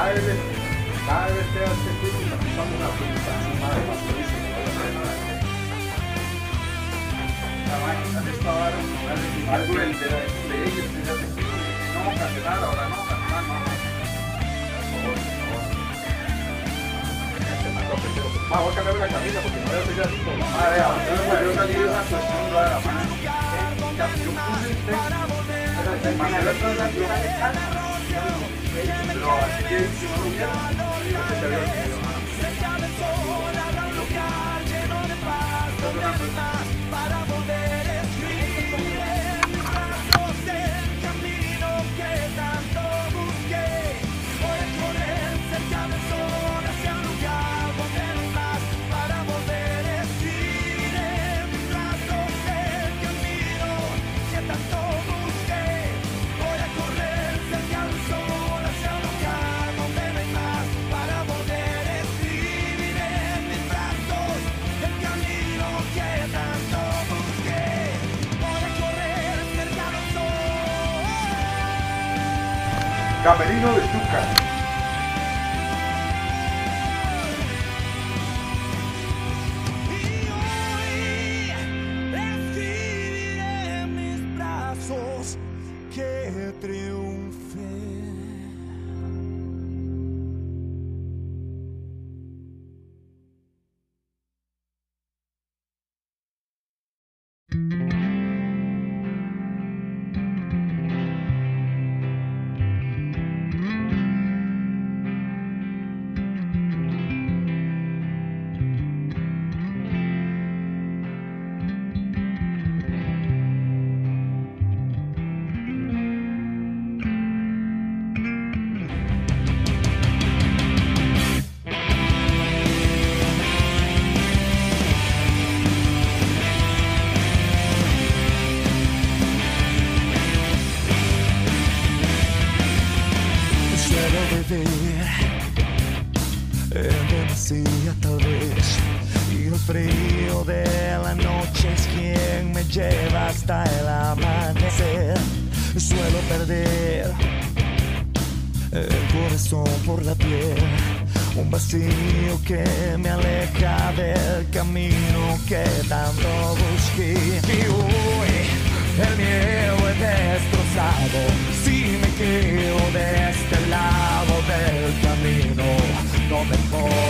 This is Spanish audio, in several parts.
cada vez, cada vez hace tiempo participamos una de más felices. Algo de, de, de ellos, no, cancelar ahora, no, cancelar, no. Por favor. Ah, a cambiar la camisa porque no voy a seguir así. Ah, vea, yo a salir de esa cuestión de mano. Yo puse el texto. Mandé la. Pero así que Camerino de si me quedo de este lado del camino, no me podré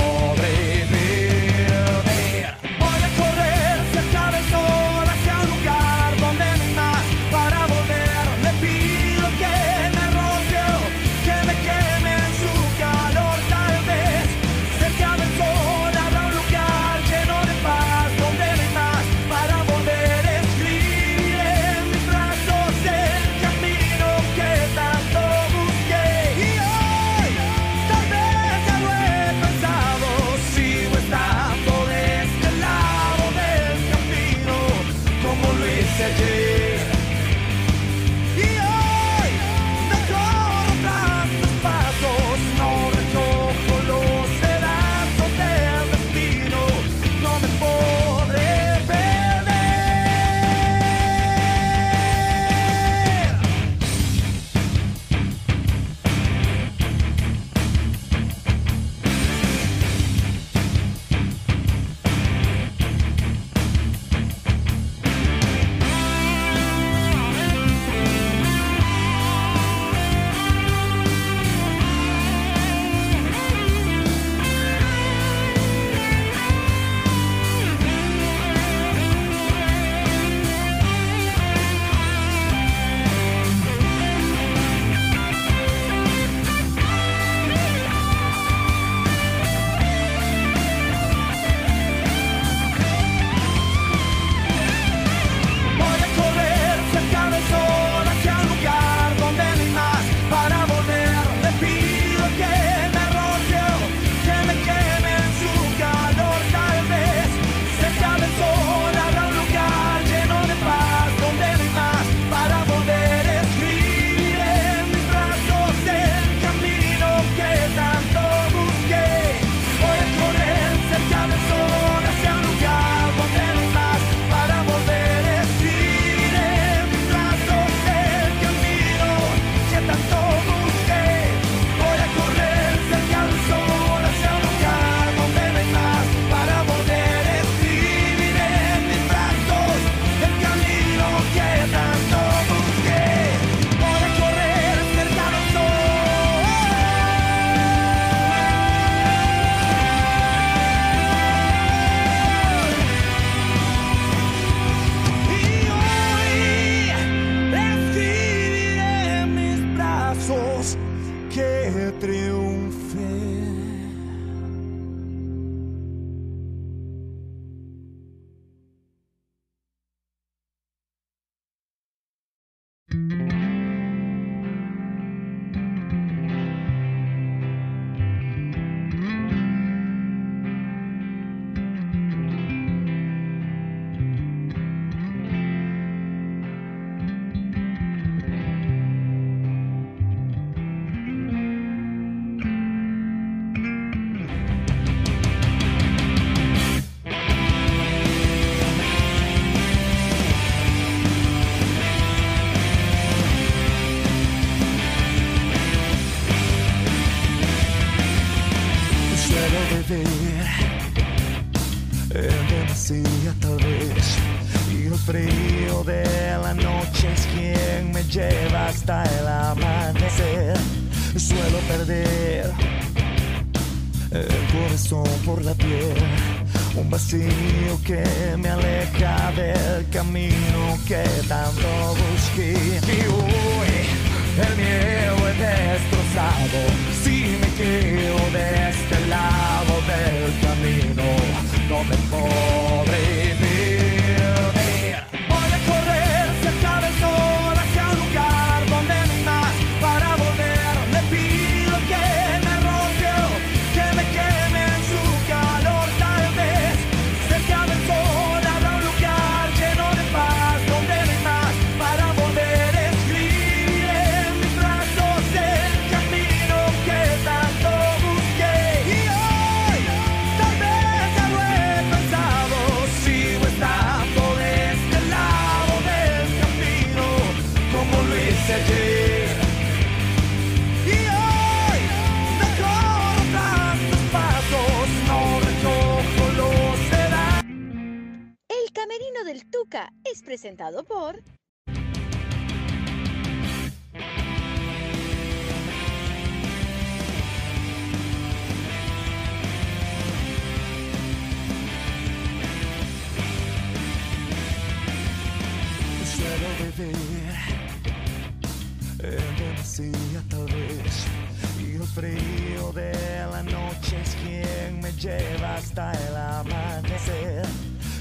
lleva hasta el amanecer.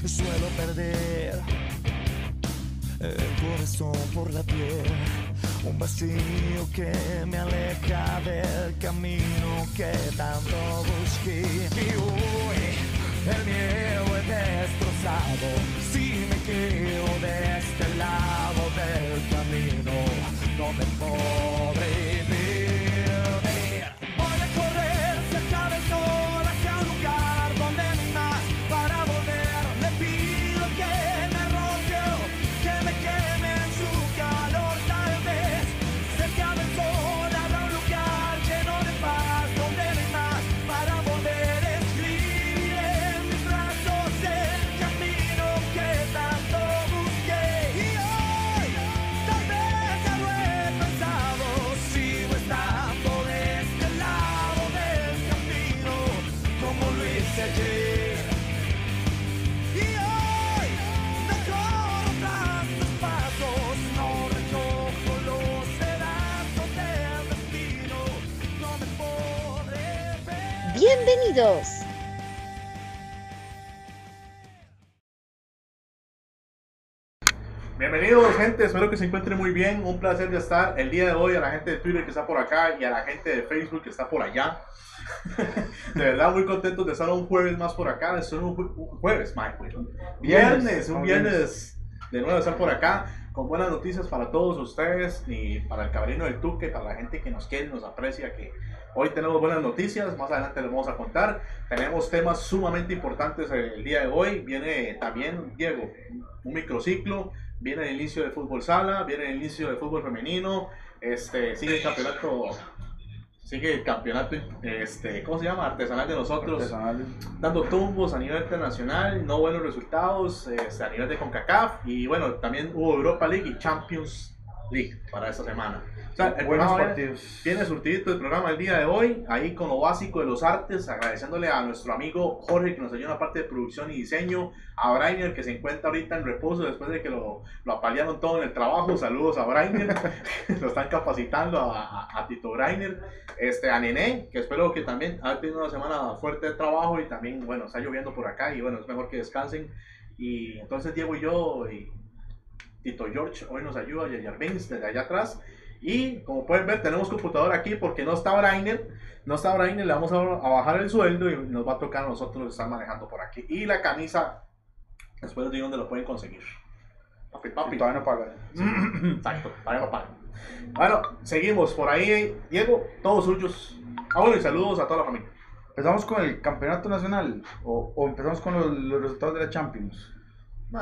Suelo perder el corazón por la piel, un vacío que me aleja del camino que tanto busqué. Y hoy el miedo es destrozado, si me quedo de este lado del camino, no me podré Bienvenidos. Bienvenidos gente, espero que se encuentren muy bien, un placer de estar el día de hoy a la gente de Twitter que está por acá y a la gente de Facebook que está por allá. de verdad muy contentos de estar un jueves más por acá, estar un, jue- un jueves, Mike, viernes, un viernes de nuevo estar por acá con buenas noticias para todos ustedes y para el cabrino del Tuque, para la gente que nos quiere, nos aprecia, que hoy tenemos buenas noticias, más adelante les vamos a contar. Tenemos temas sumamente importantes el día de hoy. Viene también, Diego, un microciclo, viene el inicio de fútbol sala, viene el inicio de fútbol femenino, este, sigue el campeonato, sigue el campeonato, este, ¿cómo se llama? Artesanal de nosotros dando tumbos a nivel internacional, no buenos resultados este, a nivel de CONCACAF y bueno, también hubo Europa League y Champions League para esta semana. O sea, el Buenos programa partidos. tiene surtidito el programa el día de hoy, ahí con lo básico de los artes, agradeciéndole a nuestro amigo Jorge que nos ayuda en la parte de producción y diseño, a Brainer que se encuentra ahorita en reposo después de que lo, lo apalearon todo en el trabajo, saludos a Brainer, lo están capacitando a, a- a Tito Brainer, este, a Nené, que espero que también ha tenido una semana fuerte de trabajo y también, bueno, está lloviendo por acá y bueno, es mejor que descansen. Y entonces Diego y yo y Tito George hoy nos ayuda, Yayar Benz desde allá atrás. Y como pueden ver, tenemos computadora aquí porque no está Brainer. No está Brainer, le vamos a, bajar el sueldo y nos va a tocar a nosotros estar manejando por aquí. Y la camisa, después les digo dónde lo pueden conseguir. Papi, papi. Y todavía no paga. Exacto, para no pagan. Bueno, seguimos por ahí. Diego, todos suyos. Ah, bueno, y saludos a toda la familia. ¿Empezamos con el campeonato nacional o, o empezamos con los, los resultados de la Champions?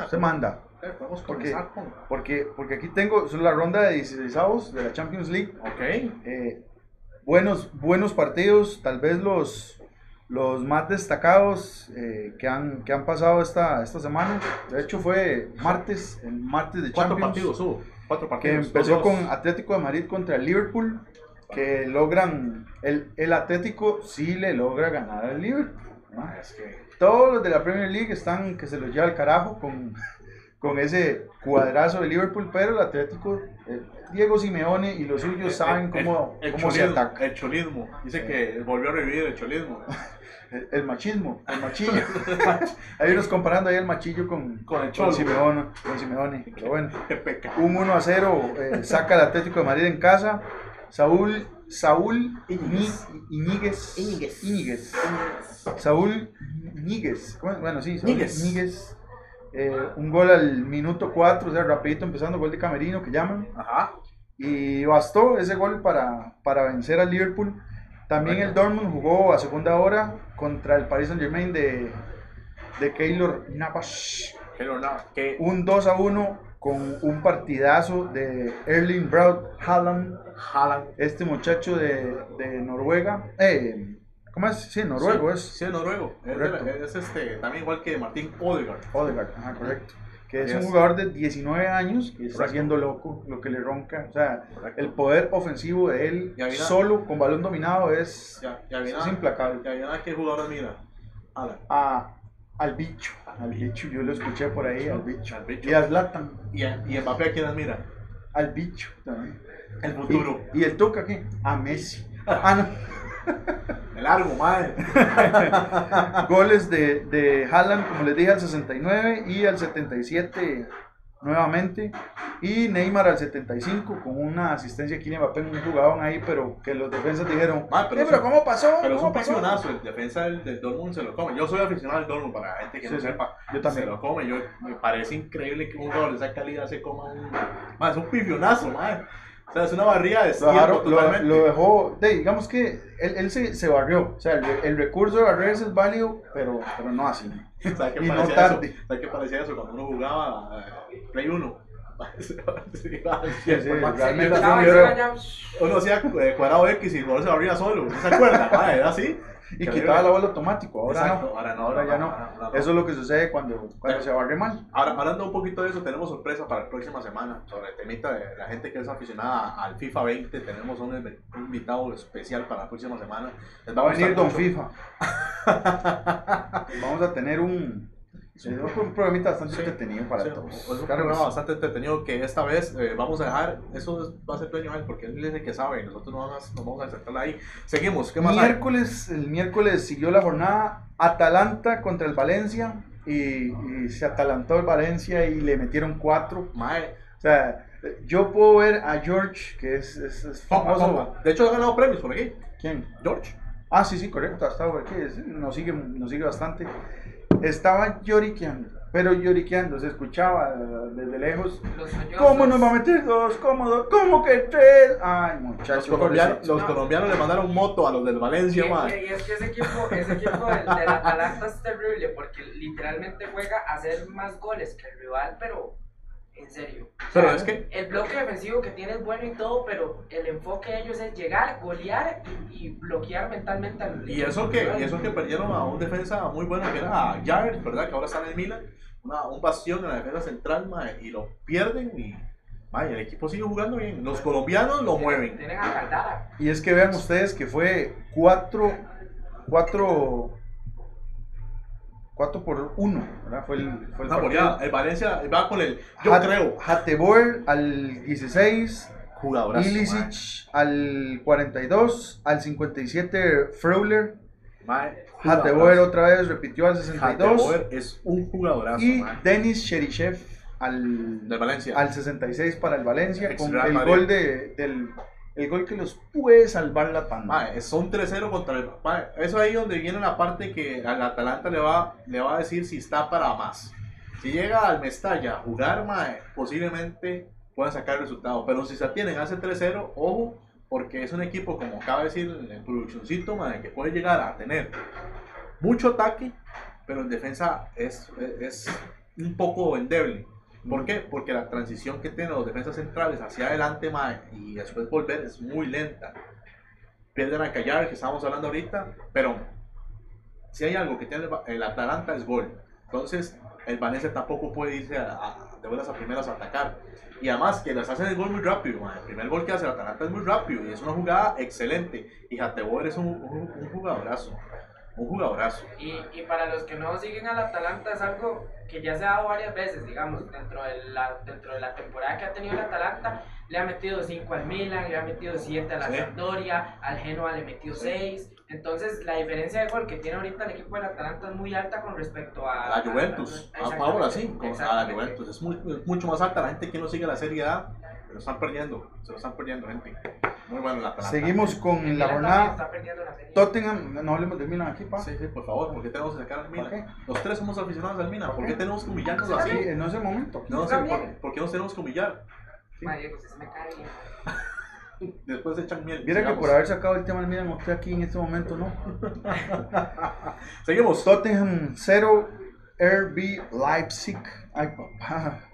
Se manda. Podemos ¿Por qué? comenzar con. Porque, porque aquí tengo son la ronda de 16 de la Champions League. Ok. Eh, buenos, buenos partidos, tal vez los, los más destacados eh, que, han, que han pasado esta, esta semana. De hecho fue martes, el martes de Cuatro Champions. partidos hubo. Cuatro que empezó con. Atlético de Madrid contra el Liverpool, que logran, el, el Atlético sí le logra ganar al Liverpool. ¿no? Ah, Es que. Todos los de la Premier League están que se los lleva al carajo con, con ese cuadrazo de Liverpool, pero el Atlético, eh, Diego Simeone y los suyos saben El- cómo, el, cómo se cholismo, ataca. El cholismo. Dice que volvió a revivir el cholismo. El, el machismo, el machillo. Hay unos comparando ahí el machillo con, Con el con. Simeone, con Simeone. Pero bueno. Un 1 a 0 eh, saca el Atlético de Madrid en casa. Saúl, Saúl Iñiguez. Íñiguez. Íñiguez. Saúl Iñiguez. ¿Cómo? Bueno, sí, Saúl Íñiguez. Eh, un gol al minuto 4, o sea, rapidito empezando, gol de Camerino que llaman. Ajá. Y bastó ese gol para, para vencer al Liverpool. También el Dortmund jugó a segunda hora contra el Paris Saint Germain de, de Keylor Navas no, que un 2 a 1 con un partidazo de Erling Braut Haaland, jalan. este muchacho de, de Noruega. Eh, ¿Cómo es? Sí, noruego sí, es. Sí, noruego. Es, Correcto. es este, también igual que Martín Odegaard. Odegaard, ajá, correcto. Que es un jugador de 19 años que está haciendo loco, lo que le ronca. O sea, Correcto. el poder ofensivo de él Y solo con balón dominado es, Ya, ya es viene. implacable. Ya viene qué jugador mira. Alan. A, al bicho, al bicho, yo lo escuché por ahí, al bicho. Al bicho. Y a Zlatan, Y, a- y Mbappé a quién admira. al bicho también. El futuro. Y, y el Tuca aquí, a Messi. Ah, no. El largo, madre. Goles de, de Haaland, como les dije, al 69 y al 77 nuevamente. Y Neymar al 75 con una asistencia aquí en Mbappé un jugadón ahí, pero que los defensas dijeron, Ah, pero "Eh, ¿cómo pasó? Pero es ¿Cómo un pasó?". pisionazo. El defensa del, del Dortmund se lo come. Yo soy aficionado al Dortmund para la gente que Sí, no sí. sepa. Yo también. Se lo come. Yo, me parece increíble que un jugador de esa calidad se coma un. Es un pifionazo, madre. O sea, es una barrida de dejaron- lo- totalmente. lo dejó, de, digamos que él, él se, se barrió, o sea, el, el recurso de barrerse es válido, pero, pero no así. ¿Sabes qué y no parecía tarde. eso? ¿Sabes qué parecía eso cuando uno jugaba eh, Play 1? Sí, sí, realmente Yo fue un estaba video. allá, Uno hacía eh, cuadrado X y el jugador se barría solo. ¿No se acuerda? Madre, era así. Y quitaba la bola automático, ahora Exacto, no. ahora no, Ahora ya no. ahora. Eso es lo que sucede cuando, cuando se barre mal. Ahora, hablando un poquito de eso, tenemos sorpresa para la próxima semana sobre el temita de la gente que es aficionada al FIFA 20. Tenemos un, inv- un invitado especial para la próxima semana. Les Va a venir Don mucho. FIFA. Vamos a tener un, eh, un programita bastante Sí, entretenido para sí, todos. Es un Claro programa sí. bastante entretenido que esta vez eh, vamos a dejar, eso es- va a ser a él porque él dice que sabe y nosotros no vamos, nos vamos a aceptar ahí. Seguimos, ¿qué más hay? miércoles, el miércoles siguió la jornada Atalanta contra el Valencia y, y se atalantó el Valencia y le metieron cuatro. Mae, O sea, yo puedo ver a George, que es, es- es famoso. De hecho, ha ganado premios por aquí. ¿Quién? George. Ah, sí, sí, correcto, ha estado aquí, es- nos sigue, nos sigue bastante. Estaba lloriqueando, pero lloriqueando, se escuchaba eh, desde lejos. los. ¿Cómo nos va a meter dos? ¿Cómo, dos? ¿Cómo que tres? Ay, Los muchachos. colombianos, los No. colombianos le mandaron moto a los del Valencia, y- mae. y es que ese equipo, ese equipo del, del Atalanta es terrible porque literalmente juega a hacer más goles que el rival, pero en serio. O Pero sea, es que- El bloque defensivo que tiene es bueno y todo, pero el enfoque de ellos es llegar, golear y, y bloquear mentalmente al Y eso que, y eso que perdieron a un defensa muy bueno que era Jared, ¿verdad? Que ahora está en el Milan. Una- un bastión en la defensa central, y lo pierden y Mae, el equipo sigue jugando bien. Los colombianos lo mueven. Tienen a Caldara. Y es que vean ustedes que fue 4 4 4 por 1, ¿verdad? Fue el, fue el goleada. El Valencia va con el. Yo Hat- creo. Hateboer al 16, Jugadorazo. Ilicic al 42, al 57 Freuler, Hateboer otra vez repitió al 62 Hateboer es un jugadorazo. y mae. Denis Cherichev al, Del Valencia. al 66 para el Valencia Ex con el Madrid. gol de, del el gol que los puede salvar la tanda. Son 3-0 contra el. mae, eso ahí donde viene la parte que al Atalanta le va, le va a decir si está para más. Si llega al Mestalla a jugar, mae, posiblemente puedan sacar el resultado. Pero si se atienen ese 3-0, ojo, porque es un equipo, como acaba de decir el produccioncito, que puede llegar a tener mucho ataque, pero en defensa es, es, es un poco endeble. ¿Por qué? Porque la transición que tienen los defensas centrales hacia adelante mae, y después volver es muy lenta. Pierden a Callar, que estábamos hablando ahorita, pero si hay algo que tiene el, Atalanta es gol. Entonces, el Valencia tampoco puede irse a, a- de buenas a primeras a atacar. Y además que les hacen el gol muy rápido. El primer gol que hace el Atalanta es muy rápido y es una jugada excelente. Y Jateboer es un, un, un jugadorazo. Un jugadorazo. Y, y para los que no siguen al Atalanta es algo que ya se ha dado varias veces, digamos, dentro de la, dentro de la temporada que ha tenido el Atalanta, le ha metido 5 al Milan, le ha metido 7 a la Sí. Sampdoria, al Genoa le metió 6. Entonces la diferencia de gol que tiene ahorita el equipo del Atalanta es muy alta con respecto a... A la Juventus. a- A- Ahora sí, con- a la. Juventus. Es, muy- es mucho más alta. La gente que no sigue la Serie A, se lo están perdiendo. Se lo están perdiendo, gente. Muy bueno el Atalanta. Seguimos con la jornada la. Tottenham, no hablemos del Milan aquí, pa. Sí, sí, por favor, ¿por qué tenemos que sacar al Milan? Los tres somos aficionados al Milan, ¿por qué tenemos que humillarnos Sí, así? Sí, no es el momento. No sé. ¿por, por qué nos tenemos que humillar? Madre, Diego, usted se me cae bien. Después echan miel. Viera que por haber sacado el tema del Milan, usted aquí en este momento no. Seguimos. Tottenham 0, RB Leipzig. Ay, papá.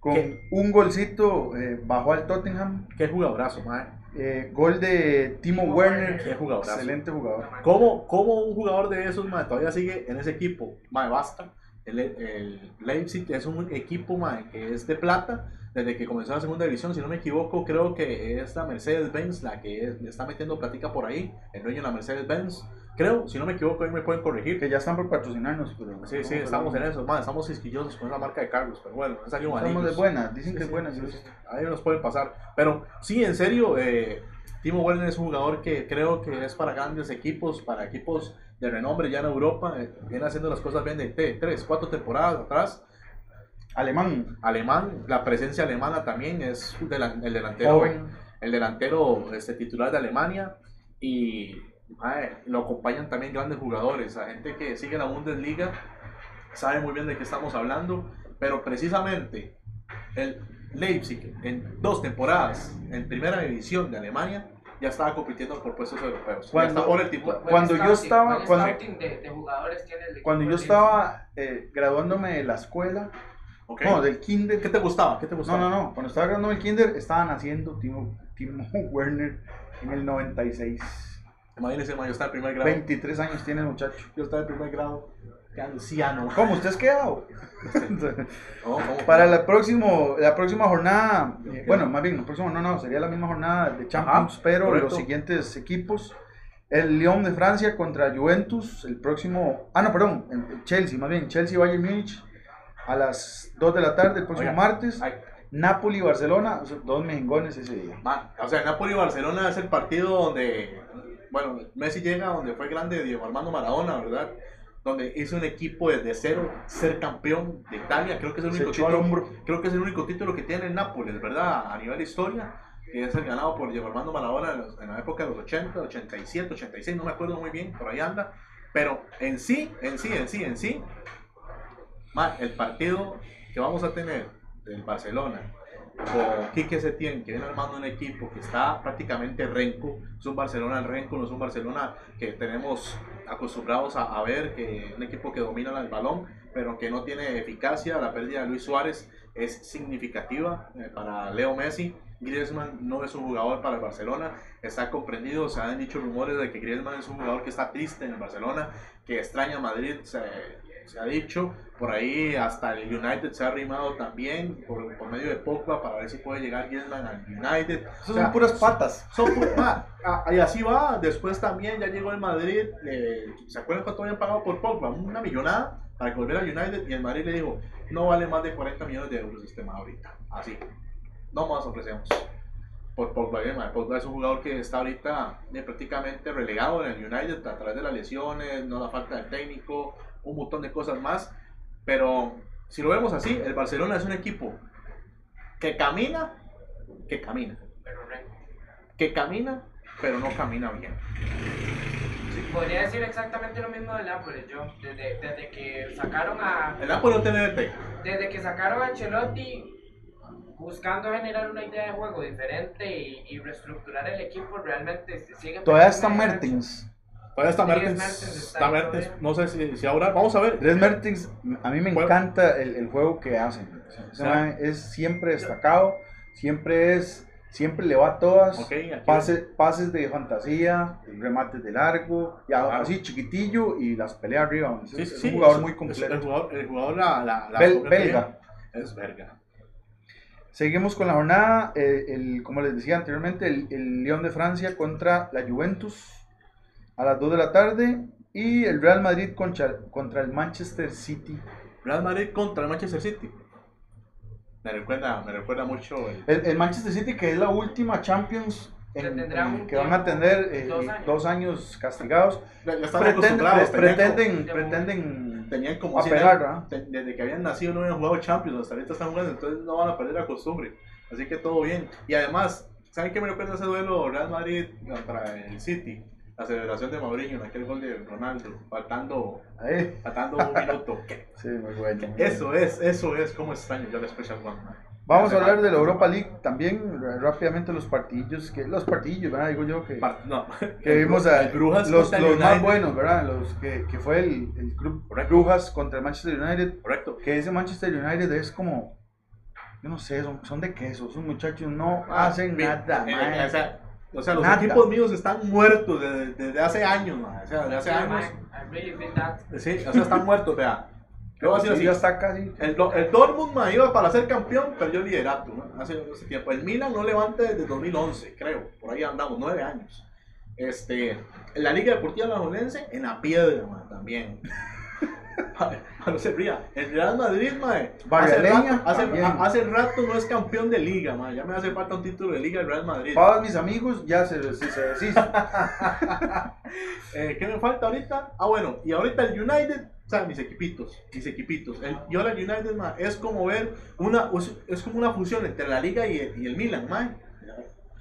Con ¿Qué? un golcito eh, bajó al Tottenham. Qué jugadorazo, mae. Eh, gol de Timo Timo Werner. Qué jugadorazo. Excelente jugador. ¿Cómo, ¿Cómo un jugador de esos, mae, todavía sigue en ese equipo? Mae, basta. El, el Leipzig es un equipo, mae, que es de plata desde que comenzó la segunda división. Si no me equivoco, creo que es la Mercedes-Benz la que es- está metiendo platica por ahí. El dueño de la Mercedes-Benz. Creo, si no me equivoco, ahí me pueden corregir. Que ya están por patrocinarnos. Pero Sí, sí, estamos en eso. Man, estamos isquillosos con esa marca de cargos, pero bueno, han salido Estamos de buenas. Dicen Sí, que es sí, buena. sí. Ahí nos pueden pasar. Pero sí, en serio, eh, Timo Werner es un jugador que creo que es para grandes equipos, para equipos de renombre ya en Europa. eh, viene haciendo las cosas bien de tres, cuatro temporadas atrás. Alemán. Alemán, la presencia alemana también es delan- el delantero, Joven. el delantero este, titular de Alemania. Y mae, lo acompañan también grandes jugadores. La gente que sigue la Bundesliga sabe muy bien de qué estamos hablando. Pero precisamente el Leipzig en dos temporadas en primera división de Alemania ya estaba compitiendo por puestos europeos. Cuando- por el. Buen Cuando yo estaba- cuando- de, de jugadores tiene el Cuando yo estaba eh, graduándome de la escuela, Ok. no, del kinder, ¿Qué te gustaba? ¿Qué te No, gustaba? no, no. Cuando estaba graduando el kinder, estaban haciendo Timo, Timo Werner en el 96. Imagínese, ma, yo estaba en primer grado. 23 años tiene el muchacho. Yo estaba en primer grado. Qué anciano. ¿Cómo? ¿Usted es quedado? No, ¿cómo? Para la, próximo, la próxima jornada, eh, bueno, más bien, la próxima no, no, sería la misma jornada de Champions, Ajá, pero correcto. los siguientes equipos. El Lyon de Francia contra Juventus, el próximo, ah no, perdón, el Chelsea, más bien, Chelsea Bayern Múnich a las 2 de la tarde el próximo Oiga, martes. Ay, Napoli Barcelona, dos mejengones ese día. o sea, Napoli-Barcelona es el partido donde, bueno, Messi llega donde fue grande Diego Armando Maradona, ¿verdad? Donde hizo un equipo desde cero, ser campeón de Italia. Creo que es el único título. Creo que es el único título que tiene el Nápoles, ¿verdad? A nivel de historia, que es el ganado por Diego Armando Maradona en, en la época de los 80, 87, 86, no me acuerdo muy bien, por ahí anda. Pero en sí, en sí, en sí, en sí, el partido que vamos a tener del Barcelona con Quique Setién, que viene armando un equipo que está prácticamente renco, es un Barcelona renco, no es un Barcelona que tenemos acostumbrados a, a ver, que un equipo que domina el balón, pero que no tiene eficacia, la pérdida de Luis Suárez es significativa eh, para Leo Messi. Griezmann no es un jugador para el Barcelona, está comprendido, se han dicho rumores de que Griezmann es un jugador que está triste en el Barcelona, que extraña a Madrid, se, se ha dicho. Por ahí hasta el United se ha arrimado también por, por medio de Pogba para ver si puede llegar Griezmann al United. Eso O sea, son puras patas. son pu- ah, ah, y así va. Después también ya llegó el Madrid. eh, ¿Se acuerdan cuánto habían pagado por Pogba? Una millonada para que volviera al United. Y el Madrid le dijo: No vale más de 40 millones de euros este tema ahorita. Así. No más ofrecemos. Por Pogba. Pogba es un jugador que está ahorita eh, prácticamente relegado en el United a través de las lesiones, no la falta del técnico, un montón de cosas más. Pero si lo vemos así, el Barcelona es un equipo que camina, que camina que camina, pero no camina bien. Podría decir exactamente lo mismo del Nápoles, yo. Desde, desde que sacaron a. El Napoli no tiene DT. Desde que sacaron a Ancelotti buscando generar una idea de juego diferente y, y reestructurar el equipo, realmente se sigue. Todavía está. Mertens. Todavía está Mertens. Está Mertens. No sé si, si ahora. Vamos a ver. Dres Mertens, a mí me Juego. encanta el, el juego que hacen. O sea, es siempre destacado, siempre es, siempre le va a todas. Ok, aquí- Pases, pases de fantasía, remates de largo, y así chiquitillo y las peleas arriba. Es, Sí, es sí, un jugador es- muy es- completo. El jugador, el jugador la, la, la- Bel- belga. Es verga. Seguimos con la jornada, eh, el, como les decía anteriormente, el, el León de Francia contra la Juventus a las 2 de la tarde y el Real Madrid contra, contra el Manchester City. Real Madrid contra el Manchester City. Me recuerda, me recuerda mucho el. El, el Manchester City que es la última Champions en- Que en- van a tener eh, dos años. dos años castigados. Ya, ya están Pretenden, acostumbrados. pre- tenían pretenden, como- pretenden como, tenían como a 100 pegar, años. ¿verdad? Te- Desde que habían nacido no habían jugado Champions, hasta ahorita están jugando, entonces no van a perder la costumbre. Así que todo bien. Y además, ¿saben qué me recuerda ese duelo Real Madrid contra el City? La celebración de Mourinho en aquel gol de Ronaldo, faltando, faltando un minuto. Sí, muy bueno. muy Eso bueno. es, eso es, como extraño yo la Special One. Vamos a hablar de la. Europa League también, rápidamente los partidillos, que los partidillos, ¿verdad? Digo yo que, No, que vimos a Brujas los, más buenos, ¿verdad? Los que, que fue el, el club Correcto. Brujas contra el Manchester United, Correcto. que ese Manchester United es como, yo no sé, son, son de queso, esos muchachos no hacen Mi- nada, eh, man. o, sea, o sea, los Nada. equipos míos están muertos desde, desde hace años, man. O sea, desde hace Yeah, años. man, I really feel that. Sí, o sea, están muertos, vea. Yo voy a decir Sí, así. ya está casi. El, Do- el Dortmund ma, iba para ser campeón, perdió el liderato ¿no? hace, hace tiempo. El Milan no levanta desde 2011, creo. Por ahí andamos, nueve años. Este, la Liga Deportiva Alajuelense en la piedra ma, también. No se ría. El Real Madrid, ma, hace, rato, hace, hace rato no es campeón de liga. ma. Ya me hace falta un título de liga el Real Madrid. Todos mis amigos ya se, se, se deshizo. Eh, ¿Qué me falta ahorita? Ah, bueno, y ahorita el United, o sea, mis equipitos, mis equipitos. El, y ahora el United, ma, es como ver una, es, es como una fusión entre la Liga y el, y el Milan, ma.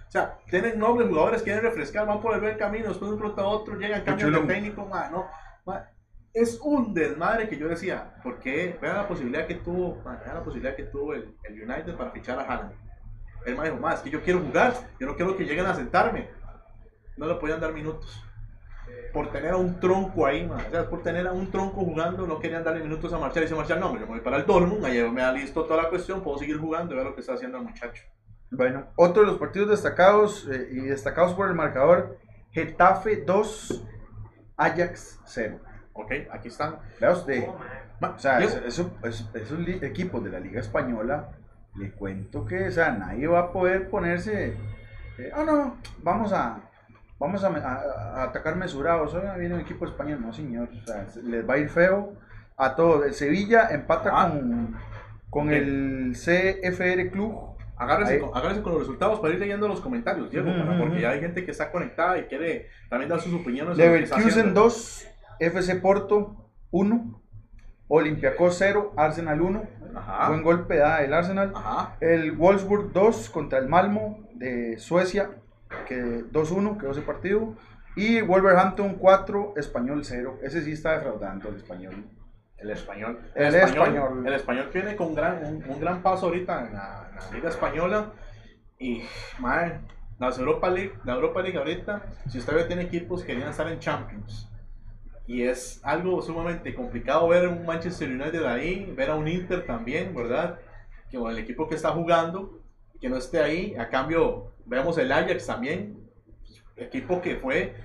O sea, tienen nobles jugadores, quieren refrescar, van por el buen camino, después de un pronto a otro, llegan, cambian de técnico, ma, no. ma, es un desmadre que yo decía, porque vean la posibilidad que tuvo, la posibilidad que tuvo el, el United para fichar a Haaland. Él me dijo, más que yo quiero jugar, yo no quiero que lleguen a sentarme. No le podían dar minutos por tener a un tronco ahí, man. O sea, por tener a un tronco jugando, no querían darle minutos a Marcial. Y dice Marcial, no, hombre, yo me voy para el Dortmund, ahí me da listo toda la cuestión, puedo seguir jugando y ver lo que está haciendo el muchacho. Bueno, otro de los partidos destacados eh, y destacados por el marcador, Getafe 2, Ajax 0. Ok, aquí están. Vea usted, Oh. Ma- o sea, yo- es- li- equipos de la Liga Española, le cuento que, o sea, nadie va a poder ponerse, eh, ah, no, vamos a, vamos a, a- a atacar mesurados, oiga, viene un equipo español, no señor, o sea, se- les va a ir feo a todos. El Sevilla empata Ah. con, con Ok. el CFR Club. Agárrense con, agárrense con los resultados para ir leyendo los comentarios, Diego, Ujú, para- porque hay gente que está conectada y quiere también dar sus opiniones. Leverkusen haciendo. 2, FC Porto 1, Olympiacos 0, Arsenal 1. Ajá. Buen golpe da el Arsenal. Ajá. El Wolfsburg 2 contra el Malmo de Suecia, que 2-1 quedó ese partido. Y Wolverhampton 4, Español 0. Ese sí está defraudando el español. El español. El español. El español viene con gran, un, un gran paso ahorita en la, en la Liga Española. Y, madre, la Europa League, la Europa League ahorita, si usted ve, tiene equipos que querían estar en Champions. Y es algo sumamente complicado ver un Manchester United ahí, ver a un Inter también, ¿verdad? Que con el equipo que está jugando, que no esté ahí. A cambio, vemos el Ajax también, equipo que fue,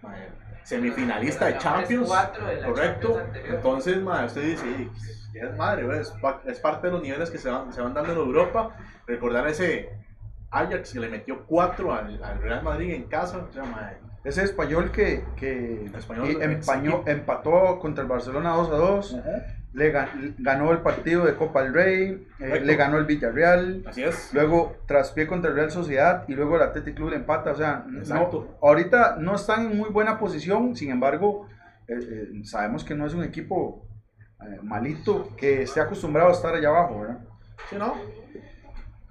madre, semifinalista de Champions. cuatro de la Correcto. Champions. Entonces, ma, usted dice, "Ey, ya es madre, es, pa- es parte de los niveles que se van, se van dando en Europa. Recordar ese Ajax que le metió 4 al, al Real Madrid en casa. O sea, ma, Ese español que, que Español, y ex empañó- equipo. empató contra el Barcelona 2 a 2. Le gan- ganó el partido de Copa del Rey, eh, le ganó el Villarreal, Así es. luego traspié contra el Real Sociedad y luego el Athletic Club le empata. O sea, no- ahorita no están en muy buena posición, sin embargo, eh, eh, sabemos que no es un equipo eh, malito que esté acostumbrado a estar allá abajo, ¿verdad? ¿Sí, no?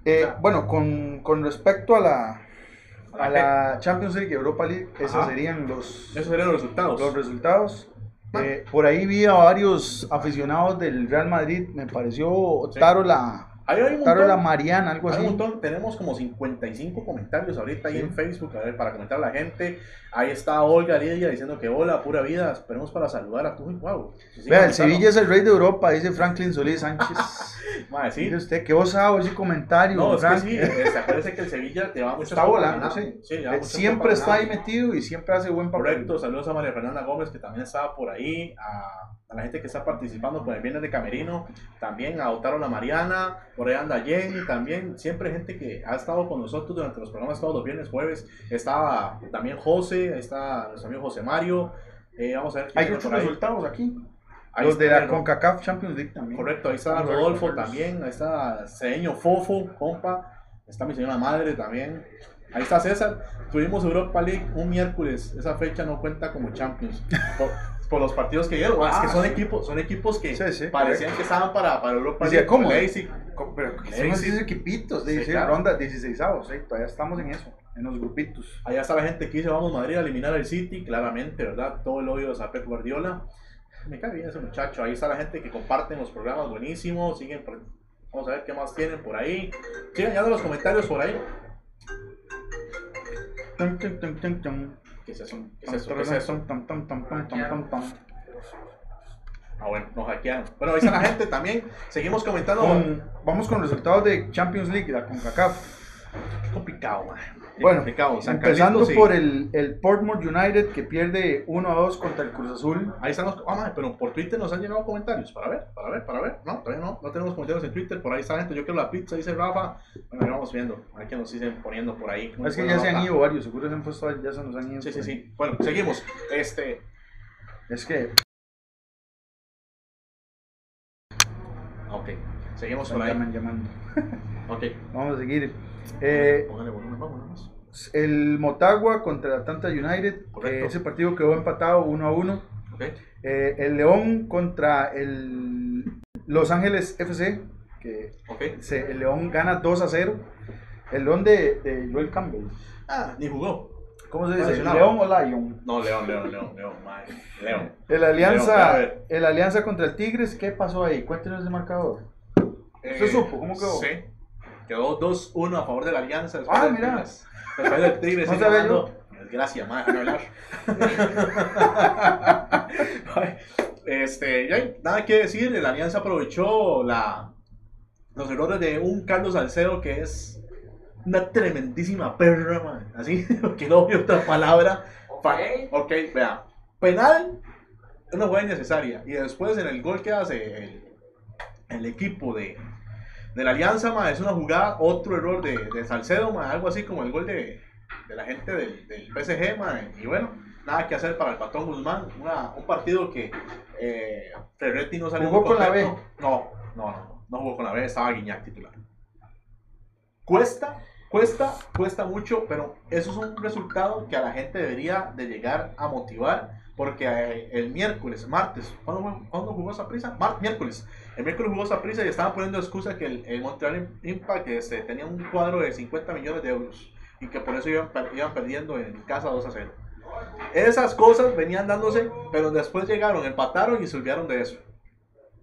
Eh, Ya. bueno, con, con respecto a la, ¿A la Champions League y Europa League, esos Ajá. serían los, Esos serían los resultados. los resultados. Eh, por ahí vi a varios aficionados del Real Madrid, me pareció Sí. Taro la, Ahí hay un montón. la Mariana, algo Hay así. un montón, tenemos como 55 comentarios ahorita ahí Sí. en Facebook, a ver, para comentar a la gente. Ahí está Olga Lidia diciendo que hola, pura vida, esperemos para saludar a tu wow. Vea, el Sevilla es el rey de Europa, dice Franklin Solís Sánchez. Madre, sí. Mire usted, qué osado ese comentario, No, es que Frank. sí, este, acuérdese que el Sevilla te va mucho Está volando, sí. Sí, Eh, siempre está ahí metido y siempre hace buen papel. Correcto, saludos a María Fernanda Gómez que también estaba por ahí, a, a la gente que está participando con el Viernes de Camerino, también a Otaro La Mariana, por ahí anda Jenny, también siempre gente que ha estado con nosotros durante los programas todos los viernes, jueves, estaba también José, está nuestro amigo José Mario, eh, vamos a ver Hay por ahí. resultados aquí. Ahí Los de la. CONCACAF Champions League también. Correcto, ahí está Rodolfo también, ahí está Cedeño Fofo, compa, está mi señora madre también. Ahí está César. Tuvimos Europa League un miércoles. Esa fecha no cuenta como Champions. Por, los partidos que dieron. es que Ah, son sí. equipos, son equipos que Sí, sí, parecían que estaban para, para Europa Decía. ¿cómo? Leipzig. Pero son esos equipitos, de Sí, dice, claro. ronda 16 avos, ¿eh? todavía estamos en eso, en los grupitos. Allá está la gente que dice vamos Madrid a eliminar al City, claramente, ¿verdad? Todo el odio a Pep Guardiola. Me cae bien ese muchacho. Ahí está la gente que comparten los programas buenísimos. Siguen por- Vamos a ver qué más tienen por ahí. Sigan ya los comentarios por ahí. Tum, tum, tum, tum, tum. ¿Qué es eso? ¿Qué es eso? ¿Qué es eso? Ah, bueno, nos hackearon. Bueno, ahí está la gente también. Seguimos comentando. Con- vamos con resultados de Champions League, la CONCACAF. Qué complicado, man. Qué Bueno, complicado. San empezando Carlitos, sí. por el, el Portmore United que pierde 1 a 2 contra el Cruz Azul. Ahí están los. Ah, man, pero por Twitter nos han llegado comentarios. Para ver, para ver, para ver. No, todavía no. No tenemos comentarios en Twitter. Por ahí está gente. Yo quiero la pizza, dice Rafa. Bueno, ahí vamos viendo. A ver qué nos siguen poniendo por ahí. Es que ya se han ido varios, seguro se han puesto, ya se nos han ido. Sí, sí, sí. Bueno, seguimos. Este. Es que Ok. Seguimos por ahí. llaman- llamando. Ok. Vamos a seguir. Eh, Póngale volumen, más. el Motagua contra el Atlanta United. Eh, ese partido quedó empatado 1 a 1. Ok. Eh, el León contra el Los Ángeles FC. Que Ok. se- el León gana 2 a 0. El León de, de Joel Campbell. Ah, ni jugó. ¿Cómo se Ah, dice? ¿León o Lion? No, León, León, León, León. León. El León, Alianza, ver. el Alianza contra el Tigres. ¿Qué pasó ahí? Cuéntenos el marcador. ¿Usted supo cómo quedó? Sí. Quedó 2-1 a favor de la Alianza. Después Ah, del mira. Tigres. Después del Tigres. No sigue ganando. Desgracia, madre, déjame hablar. este, ya hay nada que decir. La Alianza aprovechó la, los errores de un Carlos Salcedo que es una tremendísima perra, man. Así, que no hay otra palabra. Fa- Ok. Ok, vea. Penal, una jugada innecesaria. Y después en el gol que hace el, el equipo de, de la Alianza, ma, es una jugada, otro error de, de Salcedo, ma, algo así como el gol de, de la gente del, del PSG, ma, y bueno, nada que hacer para el patrón Guzmán, una- un partido que eh, Ferretti no salió ¿Jugó con la B? No, no, no, no jugó con la B, estaba Guiñac titular. Cuesta, cuesta, cuesta mucho, pero eso es un resultado que a la gente debería de llegar a motivar, porque eh, el miércoles, martes, ¿cuándo, ¿cuándo jugó esa prisa? miércoles. El miércoles jugó esa prisa y estaban poniendo excusa que el, el Montreal Impact este, tenía un cuadro de 50 millones de euros y que por eso iban, iban perdiendo en casa 2 a 0. Esas cosas venían dándose, pero después llegaron, empataron y se olvidaron de eso.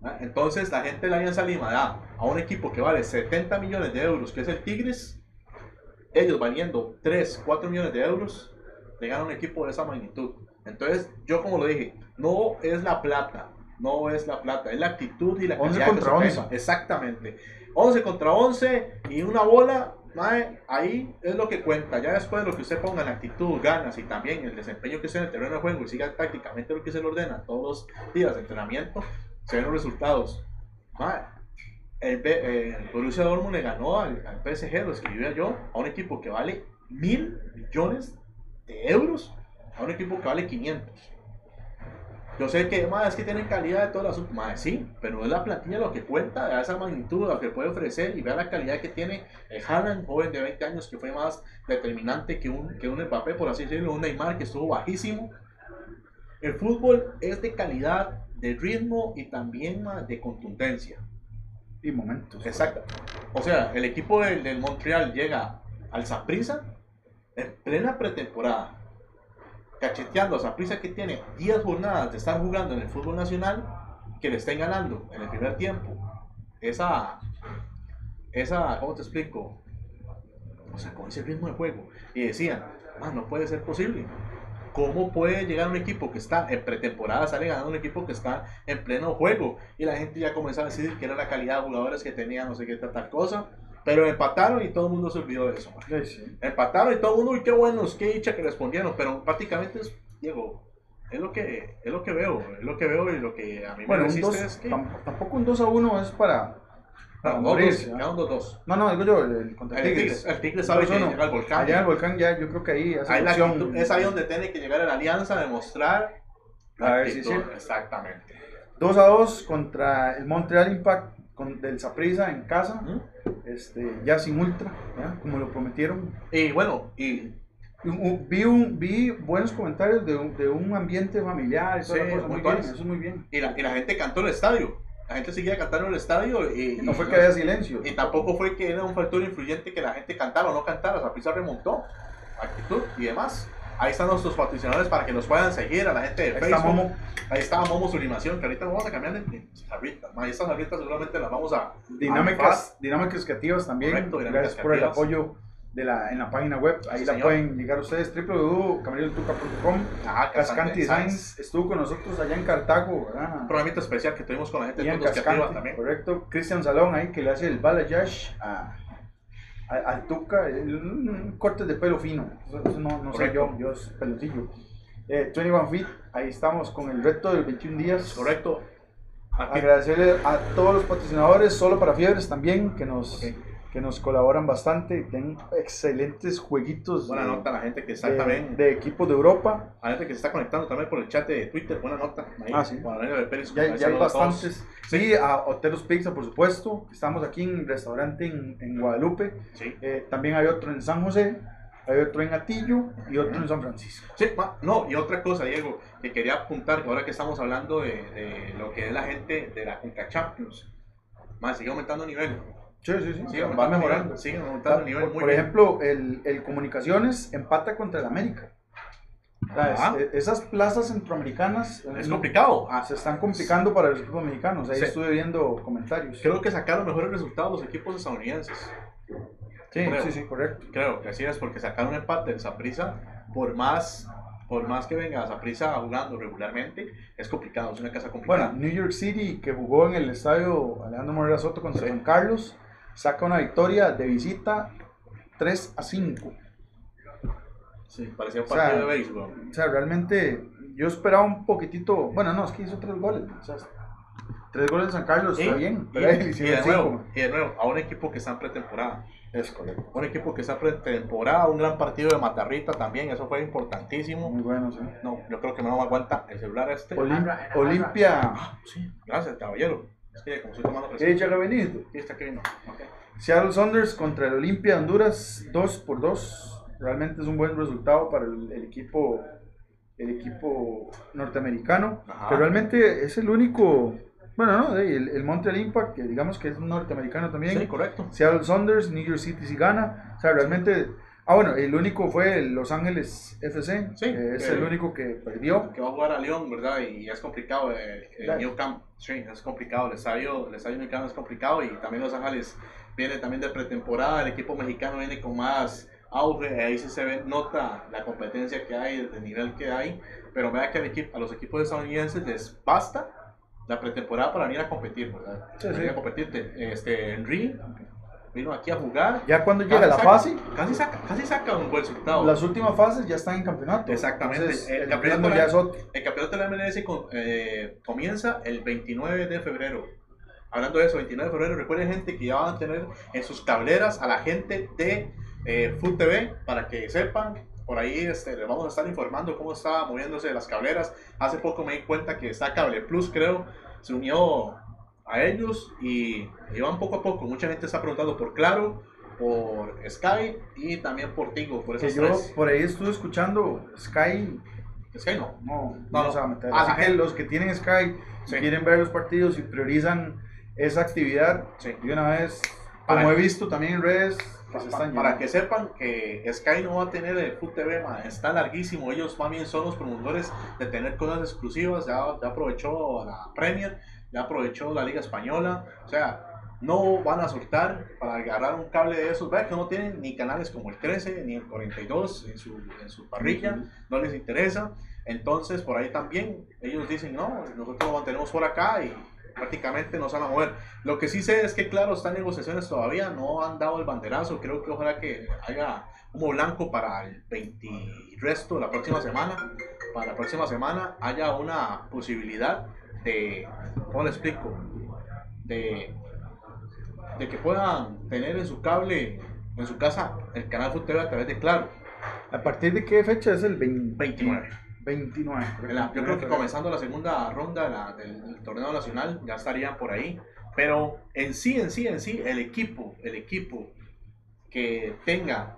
¿Ah? Entonces la gente de la Alianza Lima da a un equipo que vale 70 millones de euros, que es el Tigres, ellos valiendo 3, 4 millones de euros, le ganan un equipo de esa magnitud. Entonces, yo como lo dije, no es la plata, no es la plata, es la actitud y la 11 calidad que contra se 11. juega. Exactamente. 11 contra 11 y una bola mae, ahí es lo que cuenta. Ya después de lo que usted ponga en actitud, ganas y también el desempeño que esté en el terreno de juego y siga tácticamente lo que se le ordena todos los días de entrenamiento, se ven los resultados. Mae, el, eh, el Borussia Dortmund le ganó al, al PSG, lo escribía yo, a un equipo que vale mil millones de euros, a un equipo que vale 500. Yo sé que más es que tienen calidad de todas las sub- mae, sí, pero es la plantilla lo que cuenta, a esa magnitud, lo que puede ofrecer y vea la calidad que tiene el Haaland, joven de 20 años, que fue más determinante que un, que un Mbappé, por así decirlo, un Neymar que estuvo bajísimo. El fútbol es de calidad, de ritmo y también de contundencia. Y momentos. Exacto. O sea, el equipo del, del Montreal llega al Saprissa en plena pretemporada, cacheteando a Saprissa que tiene 10 jornadas de estar jugando en el fútbol nacional, que le estén ganando en el primer tiempo. Esa, esa, ¿cómo te explico? O sea, con ese ritmo de juego. Y decían, "Man, no puede ser posible. ¿Cómo puede llegar un equipo que está en pretemporada, sale ganando un equipo que está en pleno juego? Y la gente ya comenzó a decir que era la calidad de jugadores que tenía, no sé qué tal cosa. Pero empataron y todo el mundo se olvidó de eso. Sí, sí. Empataron y todo el mundo, uy, qué buenos, qué dicha que respondieron. Pero prácticamente es, Diego, es lo que, es lo que veo, es lo que veo y lo que a mí Bueno, me resiste dos- es que... tam- tampoco un 2 a 1 es para, para Quedaron dos, morirse. ¿ah? quedaron dos, dos. No, no, digo yo, el, el contra El Tigres. Tigres, el Tigres sabe que 2-1. llega al volcán. Allá el volcán ya, yo creo que ahí esa Ahí la actitud- es ahí donde tiene que llegar la alianza demostrar A ver si sí. Exactamente. 2 a 2 contra el Montreal Impact con, del Saprissa en casa, Ujú. este, ya sin ultra, ¿ya? como lo prometieron. Y bueno, y Vi, un, vi buenos comentarios de un, de un ambiente familiar y Sí, cosa, muy bien, eso es muy bien. y la, y la gente cantó en el estadio. La gente seguía cantando en el estadio y, No y- fue que había silencio. y tampoco fue que era un factor influyente que la gente cantara o no cantara. Zapisa remontó actitud y demás. Ahí están nuestros patrocinadores para que nos puedan seguir a la gente de Ahí Facebook. está Momo. Ahí está Momo Sublimación, que ahorita vamos a cambiar de de jarritas. Ma, Estas jarritas seguramente las vamos a... Dinámicas, dinámicas creativas también. Correcto, dinámicas Gracias por el apoyo de la, en la página web. Ahí Sí, la señor. pueden llegar ustedes. www.camarillotuca.com. Ah, Cascanti Designs estuvo con nosotros allá en Cartago, ¿verdad? Un programita especial que tuvimos con la gente de que arriba Cascanti, también. correcto. Cristian Salón ahí que le hace el balayage a- al Tuca, el- un corte de pelo fino. Eso, eso no, no soy yo, yo es peloncillo. Eh, 21 Feet, ahí estamos con el reto de 21 días. Correcto. Aquí, Agradecerle a todos los patrocinadores, solo para fiebres también, que nos. Que nos colaboran bastante. Tienen excelentes jueguitos buena de, nota a la gente que está de- también. de equipos de Europa. A la gente que se está conectando también por el chat de Twitter. Buena nota. Ahí, Ah, sí. Pérez, Ya, ya hay bastantes. Sí, a Hotelos Pizza, por supuesto. Estamos aquí en un restaurante en, en Guadalupe. Sí. Eh, también hay otro en San José, hay otro en Atillo y otro en San Francisco. Sí, no, y otra cosa, Diego, que quería apuntar, que ahora que estamos hablando de, de lo que es la gente de la Conca Champions, más sigue aumentando el nivel. Sí, sí, sí. Sigue va mejorando. Sigue aumentando el nivel por muy por bien. ejemplo, el, el Comunicaciones empata contra el América. Sea, es- Ajá. e- esas plazas centroamericanas eh, Es no- complicado. Ah, se están complicando para los equipos mexicanos. Ahí Sí. estuve viendo comentarios. Creo que sacaron mejores resultados los equipos estadounidenses. Sí, creo. sí, sí, correcto. Creo que así es, porque sacaron un empate del Saprissa, por más, por más que venga Saprissa jugando regularmente, es complicado, es una casa complicada. Bueno, New York City, que jugó en el estadio Alejandro Morera Soto contra Sí. San Carlos, saca una victoria de visita 3 a 5. sí, parecía un o sea, partido de béisbol. O sea, realmente yo esperaba un poquitito. Bueno, no, es que hizo tres goles. O sea, tres goles de San Carlos, está Y- bien. y, de nuevo, cinco. y de nuevo, a un equipo que está en pretemporada. Es correcto. Un equipo que está en pretemporada, un gran partido de Matarrita también, eso fue importantísimo. Muy bueno, sí. No, yo creo que no me aguanta el celular este. Olim-. Olimpia. Sí, gracias, caballero. Es que como estoy tomando ¿Qué presión. dicha que ha venido? Sí, está aquí vino. Ok. Seattle Saunders contra el Olimpia de Honduras, 2 por 2. Realmente es un buen resultado para el, el equipo el equipo norteamericano, Ajá. que realmente es el único, bueno, no, el, el Montreal Impact, que digamos que es un norteamericano también, Sí, correcto. Seattle Saunders, New York City sí gana, o sea, realmente, ah bueno, el único fue Los Ángeles FC, Sí, que es eh, el único que perdió, Que va a jugar a León, ¿verdad? Y es complicado. eh, el Claro. New Camp, sí, es complicado. El estadio, el estadio mexicano es complicado. Y también Los Ángeles viene también de pretemporada. El equipo mexicano viene con más auge. Ahí sí se ve, nota la competencia que hay, el nivel que hay. Pero vea que equipo, a los equipos estadounidenses les basta la pretemporada para venir a competir, ¿verdad? Sí, venir sí. a competir. Te- Este, Henry vino aquí a jugar. Ya cuando llega la saca- fase, Casi saca, casi saca un buen resultado. las últimas fases ya están en campeonato. Exactamente. Entonces, El el campeonato era- ya es otro. El campeonato de la MLS con- eh, comienza el 29 de febrero. Hablando de eso, 29 de febrero, recuerden gente que ya van a tener en sus tableras a la gente de eh, Food TV para que sepan. Por ahí este, les vamos a estar informando cómo está moviéndose las cableras. Hace poco me di cuenta que está Cable Plus, creo, se unió a ellos y, y van poco a poco. Mucha gente está preguntando por Claro, por Sky y también por Tigo, por Que esos yo tres. por ahí estuve escuchando Sky, Sky no. no, No, no, se va a meter. Ah, Así que los que tienen Sky, si Sí. quieren ver los partidos y priorizan esa actividad, Sí. de una vez, Para como he que- visto también en redes, Pa- están para que sepan que Sky no va a tener el Food TV, ma, está larguísimo. Ellos más bien son los promotores de tener cosas exclusivas. Ya, ya aprovechó la Premier, ya aprovechó la Liga Española. O sea, no van a soltar para agarrar un cable de esos. Vean que no tienen ni canales como el 13 ni el 42 en su, en su parrilla, no les interesa. Entonces, por ahí también ellos dicen: No, nosotros lo mantenemos por acá y prácticamente no se van a mover. Lo que sí sé es que, claro, están negociaciones todavía, no han dado el banderazo. Creo que ojalá que haya humo blanco para el 20 y resto de la próxima semana. Para la próxima semana haya una posibilidad de, ¿cómo le explico? De, de que puedan tener en su cable, en su casa, el canal Food TV a través de Claro. ¿A partir de qué fecha es el 20 29. 29? En la- yo creo que comenzando la segunda ronda de la- del, del torneo nacional ya estarían por ahí. Pero en sí, en sí, en sí, el equipo, el equipo que tenga,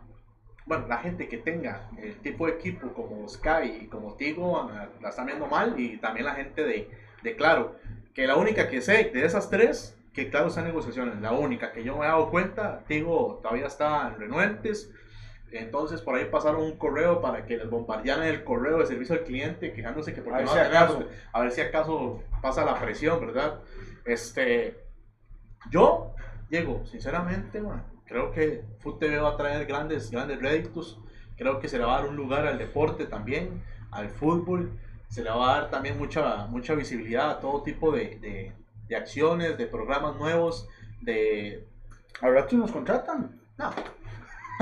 bueno, la gente que tenga el tipo de equipo como Sky y como Tigo ah, la están viendo mal y también la gente de, de Claro. Que la única que sé de esas tres, que Claro está en negociaciones, la única que yo me he dado cuenta, Tigo todavía está en renuentes. Entonces por ahí pasaron un correo para que les bombardearan el correo de servicio al cliente, quejándose que por A qué ver no si acaso. a ver si acaso pasa la presión, ¿verdad? Este, yo, Diego, sinceramente, man, creo que Food TV va a traer grandes, grandes réditos. Creo que se le va a dar un lugar al deporte también, al fútbol. Se le va a dar también mucha, mucha visibilidad a todo tipo de, de- de acciones, de programas nuevos, de... Al rato nos contratan. No,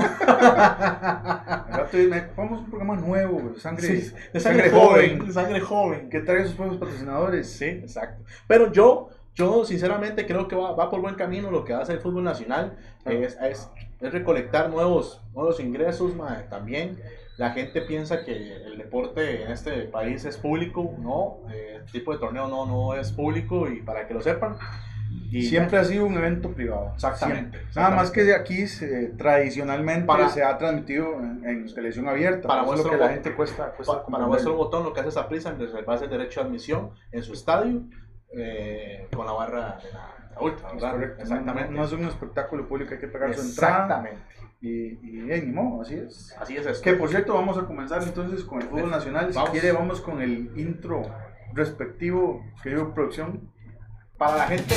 Al rato vamos un programa nuevo, de sangre, sí, de sangre joven. de sangre joven. que trae sus propios patrocinadores. Sí, exacto. Pero yo, yo sinceramente creo que va, va por buen camino lo que hace el fútbol nacional. Es, es, es recolectar nuevos, nuevos ingresos mae, también. La gente piensa que el deporte en este país es público. No, eh, este tipo de torneo no, no es público y para que lo sepan. Y Siempre ha sido un evento privado. Exactamente, Siempre. Nada más que de aquí tradicionalmente Para- se ha transmitido en, en televisión abierta. Para es lo que la gente cuesta. cuesta Pa- para comprender. vuestro botón lo que hace esa prisa es reservarse el derecho de admisión en su estadio eh, con la barra de la, la ultra, Exactamente. No, no es un espectáculo público, hay que pagar su entrada. Exactamente. Y, y eh, ni modo, así es. Así es esto. Que por cierto, vamos a comenzar entonces con el fútbol nacional. Si quiere, vamos con el intro respectivo, querido producción. Para la gente.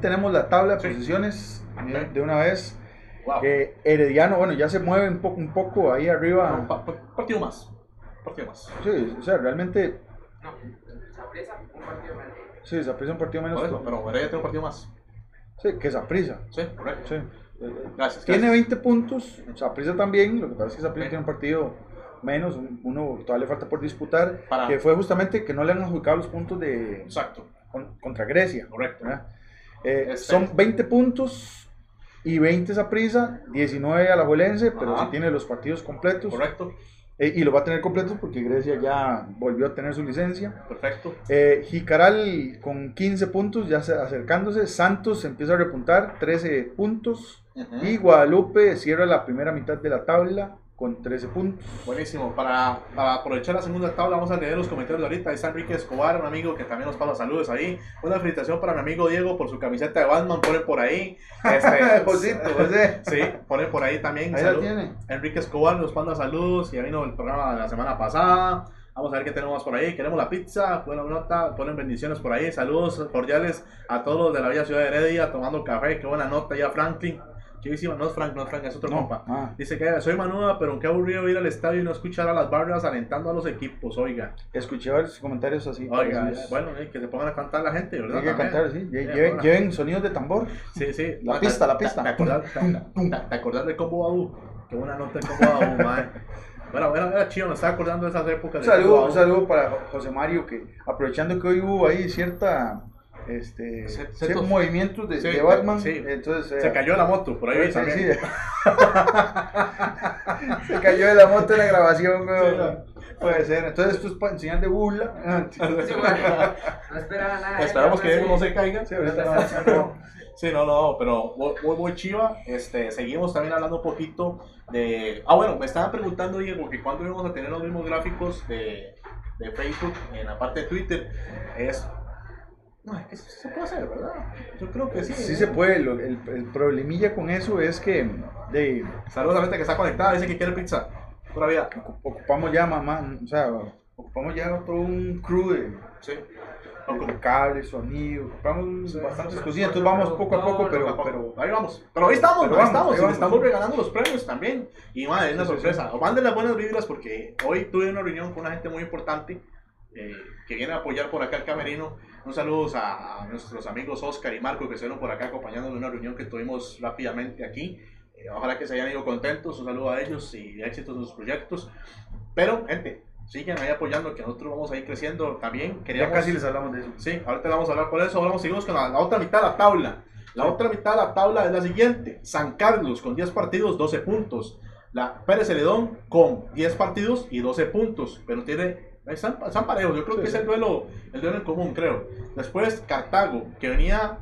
Tenemos la tabla de posiciones eh, de una vez. Wow. Que Herediano, bueno, ya se mueve un poco, un poco ahí Un arriba. pa- pa- partido más. Un partido más. Sí, o sea, realmente, No, Saprissa, un partido menos. sí, aprecia un partido menos. Eso, pero Heredia tiene un partido más. Sí, que Saprisa. Sí, correcto. Sí. Gracias. Tiene gracias. 20 puntos, Saprissa también, lo que pasa es que Saprissa Sí. tiene un partido menos, un- uno todavía le falta por disputar, Para- que fue justamente que no le han adjudicado los puntos de Exacto. con- contra Grecia. Correcto. ¿verdad? Eh, Son 20 puntos y 20 Saprissa, 19 a la Juelense, pero sí tiene los partidos completos. Correcto. Eh, y lo va a tener completos porque Grecia ya volvió a tener su licencia. Perfecto. Eh, Jicaral con 15 puntos, ya se- acercándose. Santos empieza a repuntar, 13 puntos. Ujú. Y Guadalupe cierra la primera mitad de la tabla con 13 puntos. Buenísimo. Para, para aprovechar la segunda tabla, vamos a leer los comentarios de ahorita. Ahí está Enrique Escobar, un amigo que también nos pasa saludos ahí. Una felicitación para mi amigo Diego por su camiseta de Batman. Ponen por ahí. Este, Josito, José. Sí, ponen por ahí también. Ahí tiene. Enrique Escobar nos manda saludos. Ya vino el programa de la semana pasada. Vamos a ver qué tenemos por ahí. Queremos la pizza. Buena nota. Ponen bendiciones por ahí. Saludos cordiales a todos los de la Villa Ciudad de Heredia tomando café. Qué buena nota ya, Franklin. Chivísima. No es Frank, no es Frank, es otro No, compa. ah, Dice que soy manuda, pero qué aburrido ir al estadio y no escuchar a las barras alentando a los equipos. Oiga, escuché varios comentarios así. oiga, parecidos. bueno, eh, que se pongan a cantar la gente, ¿verdad? Hay que cantar, sí. Eh, Lleven, lleven sonidos de tambor. Sí, sí. La Ah, pista, la pista. ¿Te acordás, te, acordás del combo Badu? Qué buena nota el combo Badu, mae. Bueno, bueno, era chido, me estaba acordando de esas épocas. Un saludo, un saludo para José Mario, que aprovechando que hoy hubo ahí cierta este, ciertos movimientos de, sí, de Batman, sí. entonces eh, Se cayó la moto, por ahí sí, también. sí. se cayó de la moto en la grabación, güey. Puede ser. Entonces esto es para enseñar de burla. Sí, bueno, no esperaba nada. Esperamos que no se caiga. No, no. Sí, no, no, pero muy chiva. Este, seguimos también hablando un poquito de... Ah, bueno, me estaban preguntando, Diego, que cuándo íbamos a tener los mismos gráficos de, de Facebook en la parte de Twitter. Es... No, es que sí se puede hacer, ¿verdad? Yo creo que sí. Sí ¿eh? se puede. lo- el, el problemilla con eso es que de, Saludos a la gente que está conectada, dice que quiere pizza. Pura vida. ocu- ocupamos ya mamá, o sea, ocupamos ya todo un crew de, Sí. de cables, sonido, ocupamos Sí, bastantes sí, cosillas, entonces vamos poco a poco, pero, pero ahí vamos. Pero ahí estamos, Pero ahí vamos, estamos. ahí vamos. estamos regalando los premios también. Y madre, es una Sí, sí, sorpresa. Manden las buenas vibras porque hoy tuve una reunión con una gente muy importante eh, que viene a apoyar por acá el camerino. Un saludo a, a nuestros amigos Oscar y Marco que estuvieron por acá acompañando en una reunión que tuvimos rápidamente aquí. Eh, ojalá que se hayan ido contentos. Un saludo a ellos y éxitos en sus proyectos. Pero, gente, sigan ahí apoyando que nosotros vamos a ir creciendo también. ya Queríamos... casi les hablamos de eso. Sí, ahorita vamos a hablar por eso. Ahora vamos, seguimos con la, la otra mitad de la tabla. La otra mitad de la tabla es la siguiente. San Carlos con 10 partidos, 12 puntos. La Pérez Celedón con 10 partidos y 12 puntos. Pero tiene... Están, están parejos. Yo creo Sí, que es el duelo, el duelo en común, creo. Después Cartago, que venía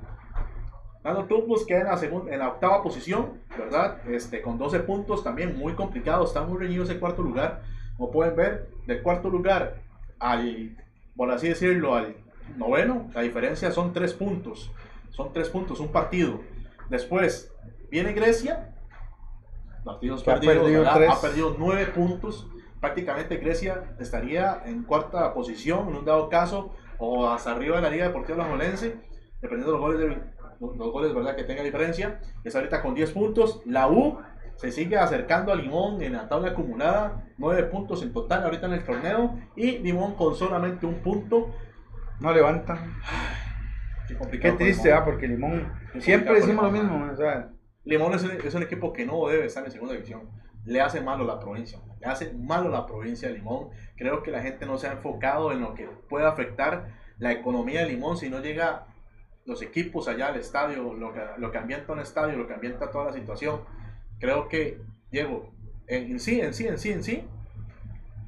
dando tumbos, queda en la, segunda, en la octava posición, ¿verdad? Este, con 12 puntos también, muy complicado. Está muy reñido ese cuarto lugar. Como pueden ver, del cuarto lugar al, por así decirlo, al noveno, la diferencia son 3 puntos. Son 3 puntos, un partido. Después viene Grecia, partidos perdidos, ha perdido 9 puntos. Prácticamente Grecia estaría en cuarta posición en un dado caso o hasta arriba de la Liga Deportiva Alajuelense, dependiendo de los goles, de, los goles ¿verdad? que tenga diferencia. Es ahorita con 10 puntos. La U se sigue acercando a Limón en la tabla acumulada, 9 puntos en total ahorita en el torneo y Limón con solamente un punto. No levantan. Qué, complicado triste. ¿ah? Porque Limón, siempre decimos lo mismo, o sea, Limón es un, es un equipo que no debe estar en segunda división. Le hace malo a la provincia. Le hace malo la provincia de Limón. Creo que la gente no se ha enfocado en lo que puede afectar la economía de Limón si no llega los equipos allá al estadio, lo que, lo que ambienta un estadio, lo que ambienta toda la situación. Creo que, Diego, en, en sí, en sí, en sí, en sí,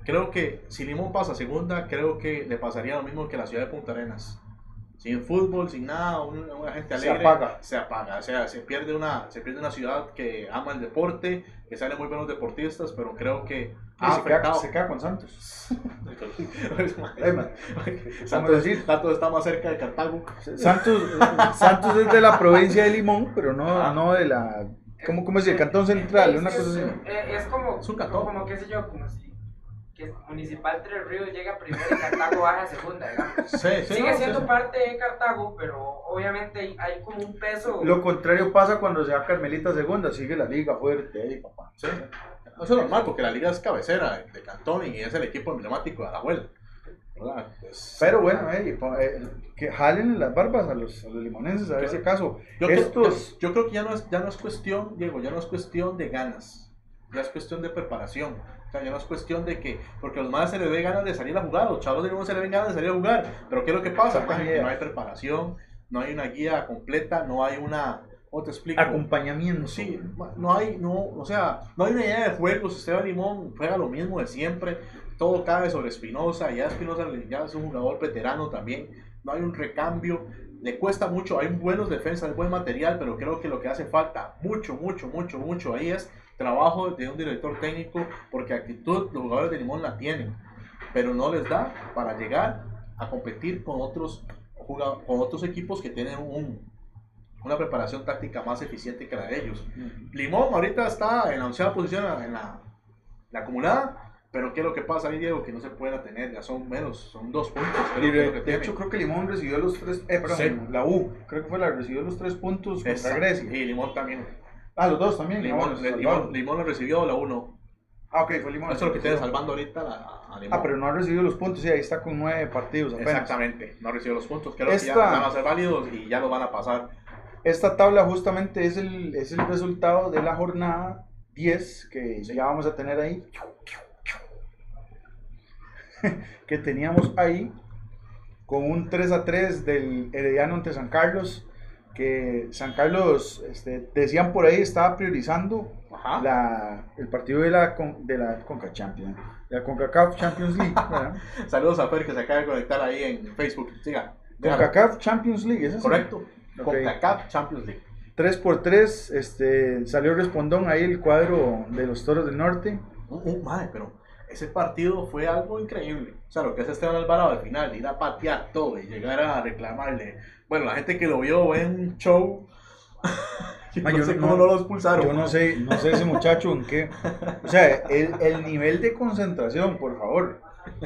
creo que si Limón pasa a segunda, creo que le pasaría lo mismo que la ciudad de Punta Arenas. Sin fútbol, sin nada, un- una gente Se alegre. apaga. Se apaga. O sea, se pierde, una, se pierde una ciudad que ama el deporte, que sale muy buenos deportistas, pero creo que ha se, queda, se queda con Santos. Santos, está más cerca de Cartago. Santos, Santos es de la provincia de Limón, pero no, Ah. no de la. ¿Cómo, cómo es el cantón central? Una es, cosa así. eh, es como, Es un cantón. como qué sé yo, como si que Municipal Tres Ríos llega primero y Cartago baja a segunda, digamos. Sí, sí, Sigue no, siendo sí, parte de Cartago, pero obviamente hay, como un peso. Lo contrario pasa cuando se va Carmelita segunda, sigue la liga fuerte ahí, papá. Sí. Eso es normal, porque la liga es cabecera de, Cantón y es el equipo emblemático de Alajuela. Pues, Pero bueno, eh, que jalen las barbas a los, a los limonenses a ver si acaso. Yo, creo- Estos. yo, yo creo que ya no, es, ya no es cuestión, Diego, ya no es cuestión de ganas, ya es cuestión de preparación. O sea, ya no es cuestión de que, porque a los más se les ve ganas de salir a jugar, a los chavos de Limón se les ven ganas de salir a jugar, pero ¿qué es lo que pasa? Que ideas. no hay preparación, no hay una guía completa, no hay una, ¿cómo te explico? Acompañamiento. Sí, no hay, no, o sea, no hay una idea de juego. Si Esteban Limón juega lo mismo de siempre, todo cae sobre Espinosa. Ya Espinosa ya es un jugador veterano también. No hay un recambio. Le cuesta mucho. Hay buenos defensas, hay buen material, pero creo que lo que hace falta mucho, mucho, mucho, mucho ahí es trabajo de un director técnico, porque actitud los jugadores de Limón la tienen, pero no les da para llegar a competir con otros, con otros equipos que tienen un, una preparación táctica más eficiente que la de ellos. Limón ahorita está en la onceava posición en la, la acumulada, pero ¿qué es lo que pasa ahí, Diego? Que no se pueden tener, ya son menos, son dos puntos. que de, que hecho, creo que Limón recibió los tres. Eh, perdón, Sí. la U, creo que fue la recibió los tres puntos contra Exacto. Grecia. Y Limón también. Ah, los dos también. Limón, Limón, Limón, Limón lo recibió, la 1. Ah, ok, fue Limón. Eso es lo que tiene salvando ahorita la, a Limón. Ah, pero no ha recibido los puntos, sí, ahí está con nueve partidos apenas. Exactamente, no recibió los puntos. Creo que Esta- ya van a ser válidos y ya los van a pasar. Esta tabla justamente es el, es el resultado de la jornada 10 que ya vamos a tener ahí. que teníamos ahí con un 3 a 3 del Herediano ante San Carlos. Que San Carlos, este, decían por ahí, estaba priorizando la, el partido de la, con- de la Conca Champions, de la CONCACAF Champions League. Saludos a Fer que se acaba de conectar ahí en Facebook. Siga. CONCACAF Champions League, ¿es así? Correcto. Ok. Con CACAF Champions League. 3 por 3 este, salió respondón ahí el cuadro de los Toros del Norte. Un, un- madre, pero ese partido fue algo increíble. O sea, lo que hace Esteban Alvarado al final, ir a patear todo y llegar a reclamarle. Bueno, la gente que lo vio ve un show. yo Ah, no yo sé no- cómo no lo expulsaron. Yo no sé, no sé ese muchacho en qué. O sea, el, el nivel de concentración, por favor.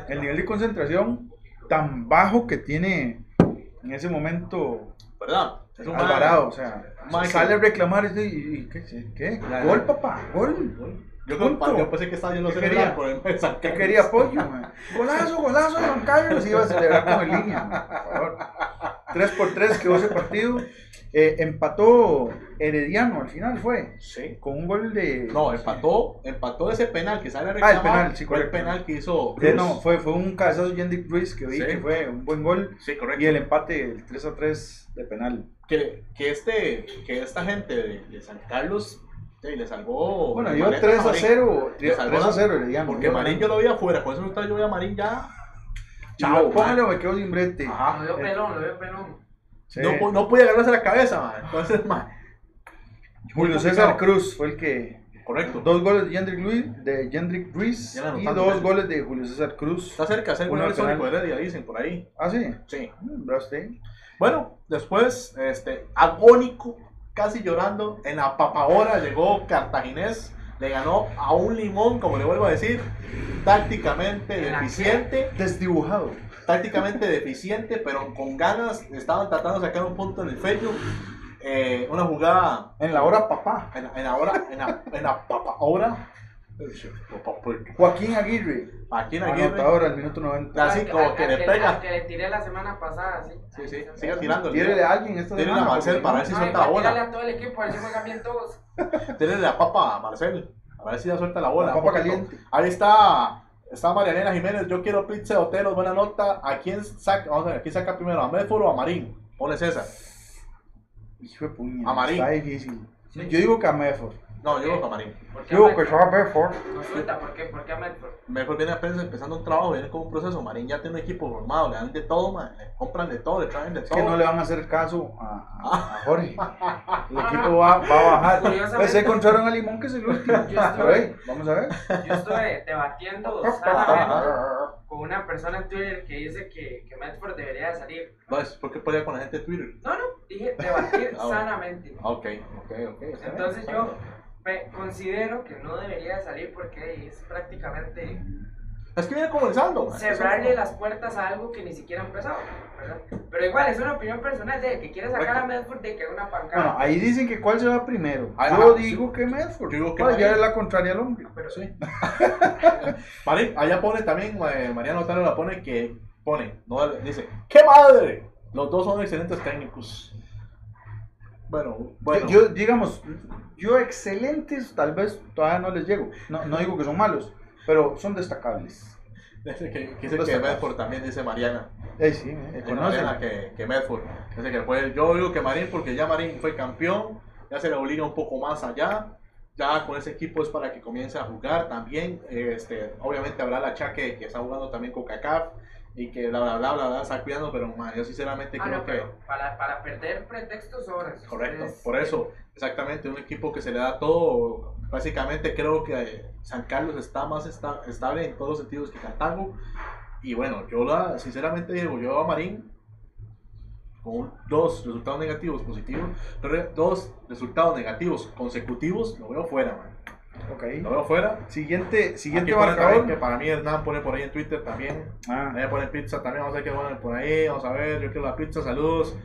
El nivel de concentración tan bajo que tiene en ese momento ¿Verdad? Es un Alvarado. O sea, sale a reclamar y, y- y- ¿qué? ¿Qué? Gol, papá, gol. Yo, Punto. yo pensé que estaba yendo a ¿Qué celebrar quería? el de San ¿Qué Carlos. quería apoyo? man? Golazo, golazo de Juan Carlos. Iba a celebrar con el línea, por favor. 3 por 3 quedó ese partido. Eh, empató Herediano al final, fue. Sí. Con un gol de. No, empató, empató ese penal que sale a Ah, el penal, sí, fue el correcto. penal que hizo no, fue, fue un cabezazo de Yendik Ruiz que vi Sí. que fue un buen gol. Sí, correcto. Y el empate, el 3 a 3 de penal. que, que este que esta gente de, de San Carlos sí, le salvó Bueno, maleta 3 a Marín. 0. Le 3 salvó a la- 0 Herediano. porque Yo- Marín yo lo vi afuera con eso resultado yo vi a Marín ya Chao, chao póngale man. o me quedo sin brete. Ajá. Lo veo pelón, lo veo pelón. Sí. no, no podía agarrarse la cabeza man. entonces man, Julio César. Cruz fue el que. correcto Dos goles de Jendrik Luis, de Jendrik Ruiz y dos ya. goles de Julio César Cruz. está cerca al penal. Sónico de Heredia dicen por ahí Ah, sí. sí Mm, bueno después este agónico casi llorando en la papahora llegó Cartaginés le ganó a un limón como le vuelvo a decir tácticamente deficiente Desdibujado. tácticamente deficiente, pero con ganas, estaban tratando de sacar un punto en el Facebook. Eh, una jugada En la hora papá. en, en la hora, en la, en la papa hora. Joaquín Aguirre. Aquí en Aguirre. Anotador al minuto 90. Así como al- que al le pega. que le tiré la semana pasada, sí. Sí, sí, siga tirando. Tírele a alguien esta Tírele semana. a Marcel para ver si suelta la a bola. a todo el equipo, a ver si juegan bien todos. Tírele la papa a Marcel. A ver si ya suelta la bola. La papa caliente. Ahí está. Está Marianela Jiménez. Yo quiero pizza de hotelos. Buena nota. ¿A quién saca? Vamos a ver. ¿Quién saca primero? ¿A Medford o a Marín? Ponle César. Hijo de puña. A Marín. Está difícil. Yo digo que a Medford. No, yo digo a Marín. ¿Por qué Yo a digo que Medford? yo a Medford. No suelta, ¿por qué? ¿Por qué a Medford? Mejor viene apenas empezando un trabajo, viene con un proceso. Marín ya tiene un equipo formado, le dan de todo, man, le compran de todo, le traen de Es todo. que no le van a hacer caso a, a- a Jorge. El equipo va, va a bajar. Pues se encontraron a Limón, que es el último. Yo hey, vamos a ver. Yo estuve debatiendo sanamente con una persona en Twitter que dice que, que Medford debería de salir. Pues, ¿Por qué pelea con la gente de Twitter? No, no, dije debatir Ah, sanamente. Ah, Ok, ok, ok. Entonces yo. Me considero que no debería de salir porque es prácticamente Es que viene comenzando. man, cerrarle las puertas a algo que ni siquiera ha empezado. ¿verdad? Pero igual, es una opinión personal de que quiere sacar a Medford de que haga una Bueno, pancada. ahí dicen que cuál se va primero. Ajá, Yo sí. digo que Medford. Yo digo que Marín. ya es la contraria al hombre. Pero Sí. Marín, allá pone también, eh, Mariano la pone que pone, no dice, ¡qué madre! Los dos son excelentes técnicos. Bueno, bueno. Yo, yo, digamos, yo excelentes, tal vez todavía no les llego. No, no digo que son malos, pero son destacables. Dice que, que que. Medford también dice Mariana. Eh, sí, eh. Mariana que, que Medford. Dice que yo digo que Marín porque ya Marín fue campeón, ya se le obliga un poco más allá. Ya con ese equipo es para que comience a jugar también. Este, obviamente habrá la Chaque que está jugando también con CACAF y que bla bla bla bla, bla está cuidando, pero man, yo sinceramente Ah, creo no, que para, para perder pretextos sobran. Correcto, Ustedes- por eso, exactamente, un equipo que se le da todo, Básicamente creo que San Carlos está más esta- estable en todos los sentidos que Cartago. Y bueno, yo la, sinceramente digo, yo a Marín con dos resultados negativos positivos, dos resultados negativos consecutivos, lo veo fuera, man. Ok. Lo veo fuera. Siguiente, siguiente Aquí también que marcador. para mí Hernán pone por ahí en Twitter también. Ah, Ahí pone pizza también, vamos a ver qué ponen por ahí, vamos a ver, yo quiero la pizza, saludos.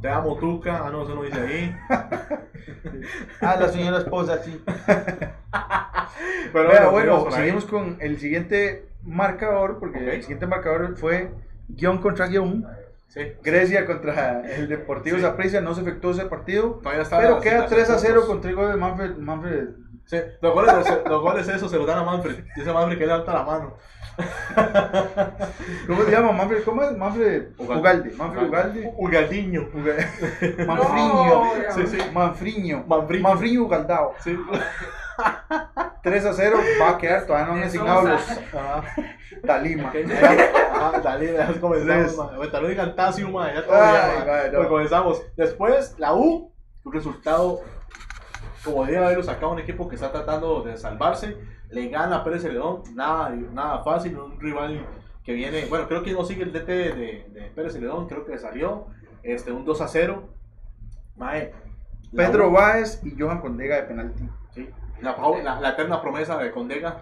Te amo, Tuca. Ah, no, eso no dice ahí. ah, la señora esposa, sí. Pero bueno, bueno, ahí. seguimos con el siguiente marcador, porque el siguiente marcador fue guion contra guion. Sí. Grecia contra el Deportivo Sí. Saprissa, no se efectuó ese partido. Todavía está Pero queda situación 3 a 0 puntos. con trigo de Manfred. Manfred. Sí, los goles, los goles esos se los dan a Manfred. Dice Manfred que le alta la mano. ¿Cómo se llama? Manfred, ¿cómo es? Manfred Ugalde. Ugalde. Manfred Ugalde. Ugaldiño. Uga- Manfriño. No, Sí, sí. Manfriño. Manfriño. Manfriño Ugaldao. Sí. 3 a 0 va a quedar, todavía no han asignado los. Talima. Ajá, dale, ya comenzamos, man. Ya todavía, no. Pues comenzamos. Después, la U, un resultado, como debe haberlo sacado un equipo que está tratando de salvarse, le gana a Pérez Celedón, nada, nada fácil, un rival que viene, bueno, creo que no sigue el DT de, de Pérez Celedón, creo que salió, este, un 2 a 0. Mae, la Pedro U- Báez y Johan Condega de penalti. Sí, la, la, la eterna promesa de Condega.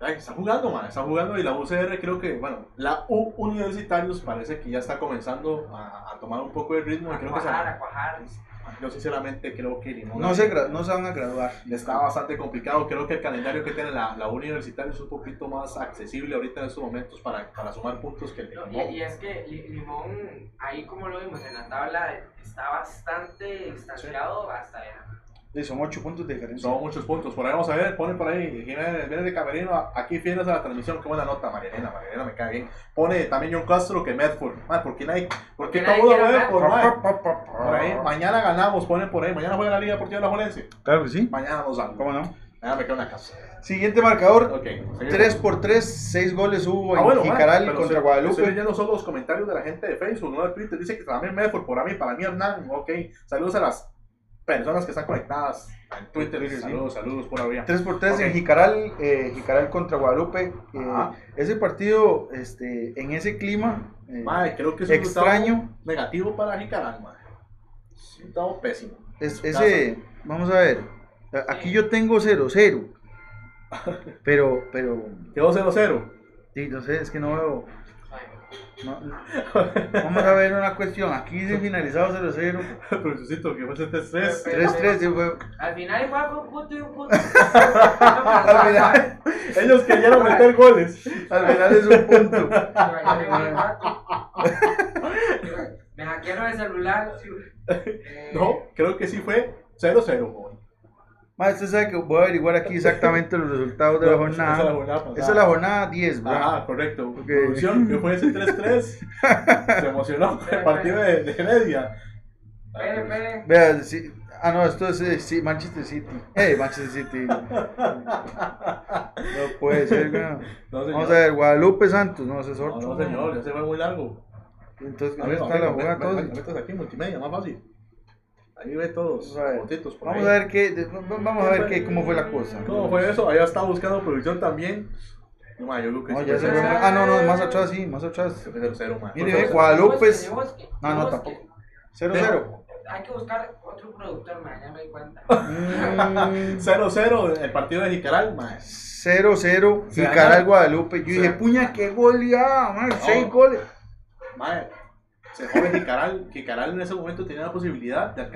Ay, está jugando, man, está jugando y la UCR creo que, bueno, la U Universitarios parece que ya está comenzando a, a tomar un poco de ritmo y A creo que se cuajar, a cuajar. Yo sinceramente creo que Limón No se, no se van a graduar. está bastante complicado, creo que el calendario que tiene la, la U Universitaria es un poquito más accesible ahorita en estos momentos para, para sumar puntos que el de Limón. y, y es que Li- Limón, ahí como lo vimos en la tabla, está bastante distanciado hasta allá. Sí, son 8 puntos de diferencia. Son muchos puntos. Por ahí vamos a ver, pone por ahí, Jiménez, viene de Camerino, aquí fieles a la transmisión, qué buena nota, Marielena, Marielena me cae bien. Pone también John Castro que Medford. Man, ¿por qué nadie, por qué todo lo ve a por, man? Por ahí, mañana ganamos, ponen por ahí, mañana juega la Liga Deportiva de la Jolense. Claro que sí. Mañana nos dan. ¿Cómo no? Mañana me quedo en la casa. Siguiente marcador. Ok. seguimos. 3 por 3, 6 goles hubo Ah, en bueno, Jicaral contra se- Guadalupe. Estoy leyendo solo los comentarios de la gente de Facebook, no de Twitter. Dice que también Medford, por mí, para mí Hernán. Ok. Saludos a las personas que están conectadas en Twitter. Twitter, sí. saludos, saludos por arriba. 3 por 3 Ok. en Jicaral, eh, Jicaral contra Guadalupe. eh, ese partido, este, en ese clima, eh, Mae, creo que es un extraño. negativo para Jicaral, un resultado pésimo. es- ese, vamos a ver, aquí yo tengo 0-0, pero, pero, Quedó 0-0. sí, no sé, es que no veo, no- vamos a ver una cuestión, aquí dice finalizado 0-0, Pero que fue 3-3. 3-3, sí fue- Al final igual fue un punto y un punto. al final, Ellos querían meter goles. al final es un punto. Me hackearon el celular. Eh, No, creo que sí fue 0-0, joven. Más usted sabe que voy a averiguar aquí exactamente los resultados de la No, esa es la jornada. pasada. Esa es la jornada 10, ¿verdad? Ajá, correcto. Producción, que fue ese 3-3. Se emocionó con el partido de, de Heredia. Vea, sí, ah, no, esto es eh, sí, Manchester City. Eh, Manchester City. No puede ser. No. Vamos a ver, Guadalupe Santos, no, ese es No, otro. no, señor, ya se fue muy largo. Entonces, ¿dónde está la jugada? me- aquí multimedia, más fácil. Ahí ve todos Vamos a ver. fotitos por Vamos ahí. a ver qué, vamos a ver qué, cómo fue la cosa. ¿Cómo fue eso? Allá está buscando producción también. No, ma, yo que No, ya se cero. fue. Ah, no, no, más atrás, sí, más atrás. Cero, cero, ma. Mire, ve, cero, Guadalupe. Busque, No, no, tampoco. 0-0. Hay que buscar otro productor, man, ya me di cuenta. Mm, cero, cero, el partido de Jicaral, ma. 0-0, Se Jicaral. Guadalupe. Yo dije, puña, qué goleada, man, 6 goles. Ma, se jode Jicaral. Jicaral en ese momento tenía la posibilidad de,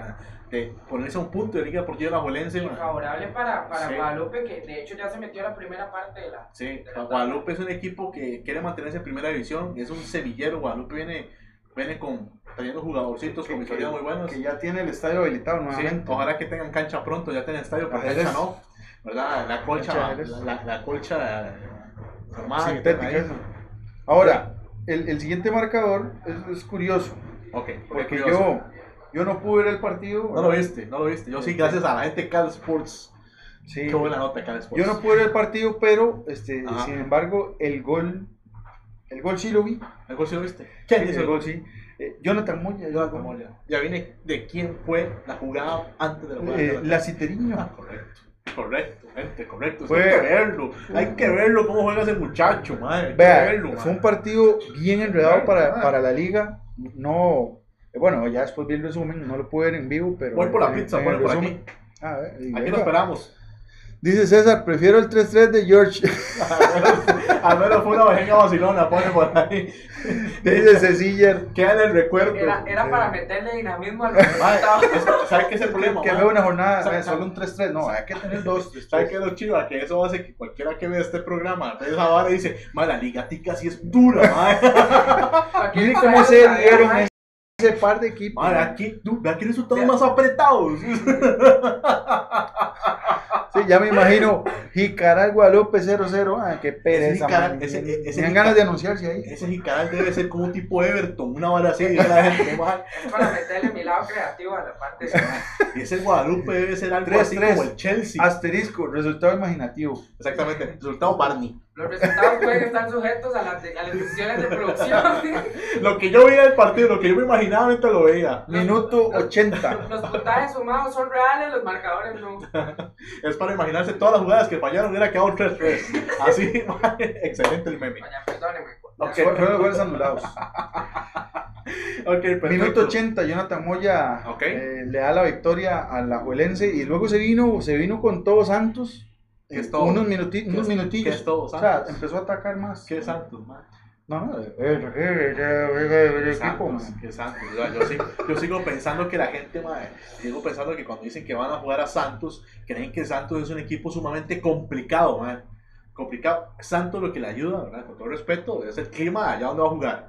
de ponerse a un punto de Liga Deportiva de la Jolense, favorable para, para Sí. Guadalupe, que de hecho ya se metió a la primera parte de la. Sí, Guadalupe es un equipo que quiere mantenerse en primera división, es un semillero, Guadalupe viene, viene con trayendo jugadorcitos con historias muy buenos. Que ya tiene el estadio habilitado Sí, nuevamente. ojalá que tengan cancha pronto, ya tienen estadio, pero cancha no, ¿verdad? La colcha, de la, la, la colcha formada que Sintética, eso. Ahora, el, el siguiente marcador es, es curioso, Ok, porque curioso. yo, yo no pude ver el partido. No lo viste, no lo viste. Yo sí, gracias a la gente Cal Sports. Sí. Qué buena nota Cal Sports. Yo no pude ver el partido, pero este, Ajá. sin embargo, el gol, el gol sí lo vi. ¿El gol sí lo viste? ¿Quién hizo el gol sí? Eh, Jonathan Moya. gol. Ya viene de quién fue la jugada antes de la jugada. Eh, la Citeriño. Ah, correcto. Correcto, gente, correcto. Fue- Hay que verlo. Hay que verlo cómo juega ese muchacho, madre. Hay que Vea, verlo, fue un partido bien enredado para, ah. para la liga. No, eh, bueno, ya después vi el resumen, no lo pude ver en vivo, pero. Voy por la pizza, el por aquí. A ver, y Aquí lo esperamos. Dice César, prefiero el 3-3 de George. Al menos, fue una vejenga vacilona, pone por ahí. Dice Cecillar. Queda en el recuerdo. Era, era para meterle dinamismo al ¿Sabes qué es el problema? Que veo una jornada, eh, solo un 3-3. No, hay que tener dos. ¿Sabes qué es lo chido? Que eso hace que cualquiera que vea este programa esa vara dice, madre, la liga tica sí es dura, madre. Aquí Mire para cómo se dieron ese par de equipos. Madre, aquí, tú, ve aquí resultados más apretados. Sí, ya me imagino. Jicaral Guadalupe 0-0. Ah, qué pereza. Jicaral- man. ese- ese Tenían Jicaral- ganas de anunciarse ahí. Ese Jicaral debe ser como un tipo Everton, una vara así. dice la gente, madre. Es para meterle mi lado creativo a la parte de... Y ese Guadalupe debe ser algo 3-3. así como el Chelsea. Asterisco, resultado imaginativo. Exactamente. Resultado Barney. Los resultados pueden estar sujetos a las, de- a las decisiones de producción. Lo que yo veía del partido, lo que yo me imaginaba mientras lo veía. Minuto 80. Los puntajes sumados son reales, los marcadores no. Es para imaginarse todas las jugadas que fallaron hubiera quedado 3-3. Así, excelente el meme. Vaya, perdónenme. Ok. Fueron los goles anulados. Minuto 80, Jonathan Moya eh, le da la victoria a la Juelense y luego se vino, se vino con todos Santos. ¿Qué es todo? Unos, minuti- ¿Qué unos es- minutillos. qué es todo O sea, empezó a atacar más. ¿Qué Santos, madre? No, no, eh, eh, eh, eh, eh, el equipo, Santos, man. qué Santos. O sea, Yo, sigo, yo sigo pensando que la gente, madre, sigo pensando que cuando dicen que van a jugar a Santos, creen que Santos es un equipo sumamente complicado, madre. Complicado. Santos lo que le ayuda, ¿verdad? Con todo respeto, es el clima allá donde va a jugar.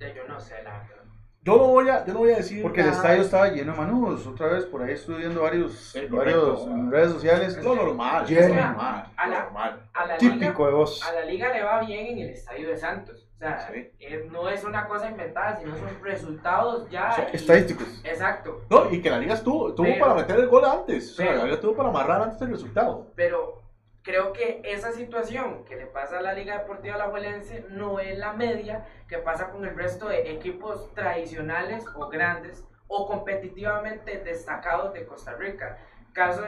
Ya, Yo no sé, la verdad. Yo no voy a, yo no voy a decir. Porque el nada. estadio estaba lleno de manudos. Otra vez por ahí estoy viendo varios, Sí, varios en redes sociales. Es lo normal. Lleno. Es lo normal. A la- normal. A la liga, Típico de vos. a la liga le va bien en el estadio de Santos. O sea, Sí. eh, no es una cosa inventada, sino son resultados ya. O sea, y- Estadísticos. Exacto. No, y que la liga estuvo, tuvo Pero- para meter el gol antes. O sea, pero- la liga tuvo para amarrar antes el resultado. Pero creo que esa situación que le pasa a la Liga Deportiva Alajuelense no es la media que pasa con el resto de equipos tradicionales o grandes o competitivamente destacados de Costa Rica. Caso,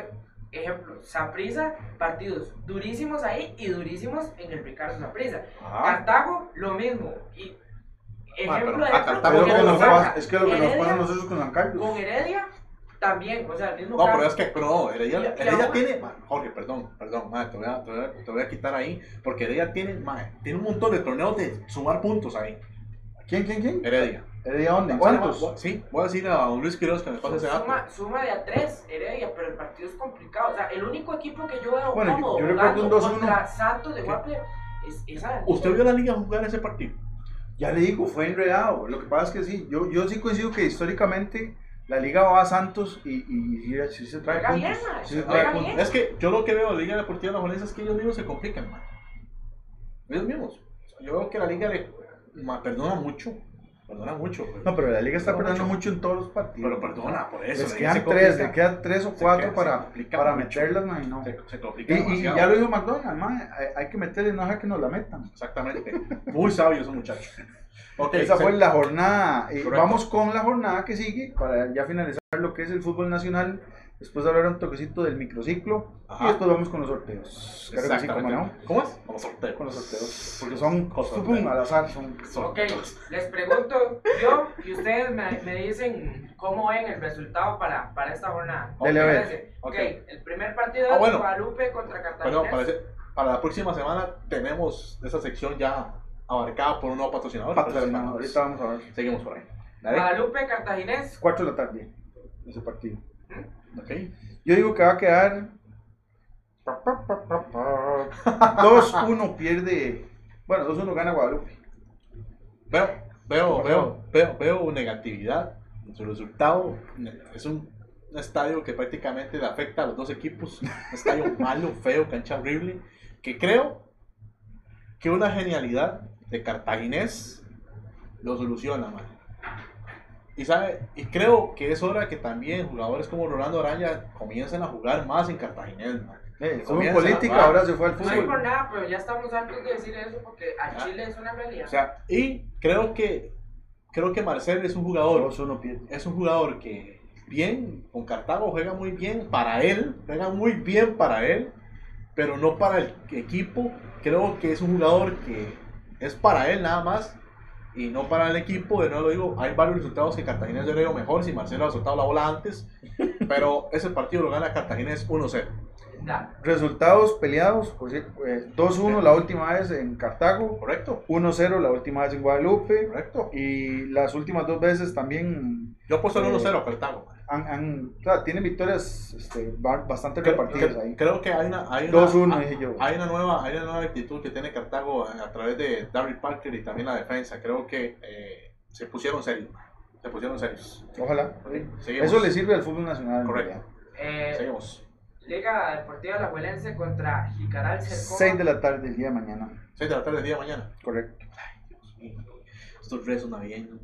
ejemplo, Saprissa, partidos durísimos ahí y durísimos en el Ricardo Saprissa. Ajá. Cartago, lo mismo. Y ejemplo pero de Cartago Es lo que lo nos saca. pasa- es que lo que nos pasa a nosotros con San Carlos. Con Heredia también, o sea, el mismo No, caso. pero es que, pero no, Heredia, Y- y Heredia tiene, Jorge, perdón, perdón, ma, te, voy a, te, voy a, te voy a quitar ahí, porque Heredia tiene, ma, tiene un montón de torneos de sumar puntos ahí, ¿Quién, quién, quién? Heredia. ¿Heredia dónde? ¿Cuántos? Sí, voy a decir a don Luis Quiroz que me pase ese dato. Suma, suma de a tres, Heredia, pero el partido es complicado. O sea, el único equipo que yo veo Bueno, yo- cómodo yo recuerdo jugando un 2-1. contra Santos de. Guaple es esa. ¿Usted vio a la liga jugar ese partido? Ya le digo, fue enredado. Lo que pasa es que sí, yo, yo sí coincido que históricamente la liga va a Santos y, y, y sí se trae puntos. bien, man, Sí se juega trae bien. puntos. Es que yo lo que veo de la Liga Deportiva de la Jolense es que ellos mismos se complican, ma. Ellos mismos. Yo veo que la liga le ma, perdona mucho, perdona mucho. pero- No, pero la liga está Perdona perdiendo mucho en todos los partidos. Pero perdona, por eso. Les quedan tres, le quedan tres o cuatro queda- para, para mucho. meterlas, man, y no. Se, se Y, complica y demasiado. ya lo dijo McDonald's, man, hay, hay que meterle, no dejar que nos la metan. Exactamente. Muy sabio ese muchacho. Ok, Esa fue la jornada. y Correcto. vamos con la jornada que sigue para ya finalizar lo que es el fútbol nacional. Después hablar un toquecito del microciclo Ajá. y después vamos con los sorteos. Claro que sí, cómo no. ¿Cómo es? Con los sorteos. Con los sorteos. Porque son pum, al azar. Son... Ok, les pregunto yo y ustedes me, me dicen cómo ven el resultado para, para esta jornada. Dele, a ver. Fíjense, Ok. Ok, el primer partido Ah, es bueno. Guadalupe contra Cartagena. Perdón, parece, para la próxima semana tenemos esa sección ya abarcada por un nuevo patrocinador. Patrocinador. Ahorita vamos a ver. Seguimos por ahí. Dale. Guadalupe Cartaginés. 4 de la tarde. Ese partido. Ok. Yo digo que va a quedar 2-1 pierde. Bueno, 2-1 gana Guadalupe. Veo, veo, ¿Qué veo, veo, veo negatividad en su resultado. Es un estadio que prácticamente le afecta a los dos equipos. Un estadio malo, feo, cancha horrible. Que creo que una genialidad de Cartaginés lo soluciona, man. Y, sabe, y creo que es hora que también jugadores como Rolando Araya comiencen a jugar más en Cartaginés, man. Eh, política, ahora se fue al No es por fútbol. nada, pero ya estamos hartos de decir eso porque a Chile es una realidad. O sea, y creo que creo que Marcel es un jugador 2-1 pierde. es un jugador que bien, con Cartago juega muy bien para él, juega muy bien para él, pero no para el equipo. Creo que es un jugador que es para él nada más y no para el equipo. De nuevo lo digo, hay varios resultados que Cartagena yo le veo mejor si Marcelo ha soltado la bola antes, pero ese partido lo gana Cartagena es 1-0. Da. Resultados peleados, pues, sí, eh, 2-1 la última vez en Cartago, ¿Correcto? 1-0 la última vez en Guadalupe ¿Correcto? y las últimas dos veces también Yo he puesto el Eh, 1-0 a Cartago. Han, han- o sea, tienen victorias este, ba- bastante Creo, repartidas creo- ahí. creo que hay una, hay una, 2-1 ah, dije yo. hay una nueva hay una nueva actitud que tiene Cartago a, a través de Daryl Parker y también la defensa. Creo que eh, se pusieron serios. Se pusieron serios. Ojalá. Seguimos. Eso le sirve al fútbol nacional. Correcto. Eh, Seguimos. Liga Deportiva Alajuelense contra Jicaral Cercoma. 6 de la tarde el día de mañana. 6 de la tarde del día de mañana. Correcto. Dios mío. Estos rezos navideños.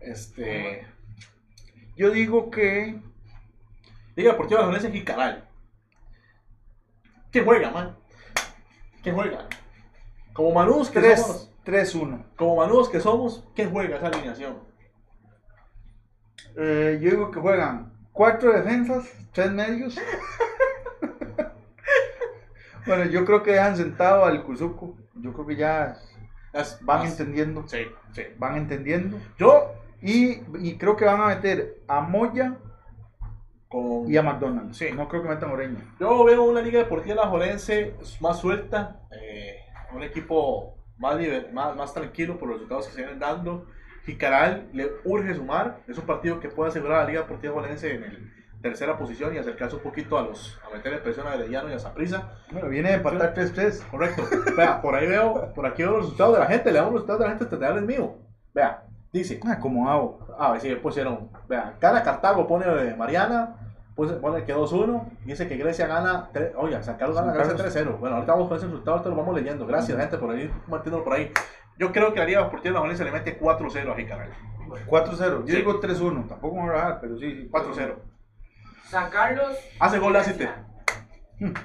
Este. Yo digo que Liga Deportiva de Valencia Jicaral. ¿Quién juega, man? ¿Quién juega? Como manudos que 3 somos. 3-1. Como manudos que somos, ¿quién juega esa alineación? Eh, yo digo que juegan 4 defensas, 3 medios. bueno, yo creo que dejan sentado al Cuzuco. Yo creo que ya van entendiendo. Sí, sí. Van entendiendo. Yo Y, y creo que van a meter a Moya con y a McDonald's. Sí. No creo que metan a Oreña. Yo veo una liga deportiva la Jolense más suelta, eh, un equipo más, liber- más, más tranquilo por los resultados que se vienen dando. Jicaral le urge sumar, es un partido que puede asegurar a la liga deportiva Jolense en el tercera posición y acercarse un poquito a los a meterle presión a Herediano y a Zaprisa. Bueno, viene de empatar 3-3. Correcto. Vea, por ahí veo, por aquí veo los resultados de la gente, le damos los resultados de la gente, tendrá el mío. Vea, dice, Ah, como hago. a ver si pusieron, vea, gana Cartago, pone eh, Mariana, pone que 2-1, dice que Grecia gana, tre- oye, San Carlos gana Grecia Carlos. 3-0. Bueno, ahorita vamos con ese resultado, ahorita lo vamos leyendo. Gracias, gente, por ir manteniéndolo por ahí. Yo creo que la Liga Deportiva de la Valencia le mete 4-0 a Jicaral. 4-0. Yo Sí. digo 3-1. Tampoco me voy a bajar, pero sí. sí 4-0. San Carlos. Hace gol Lacite. Grecia.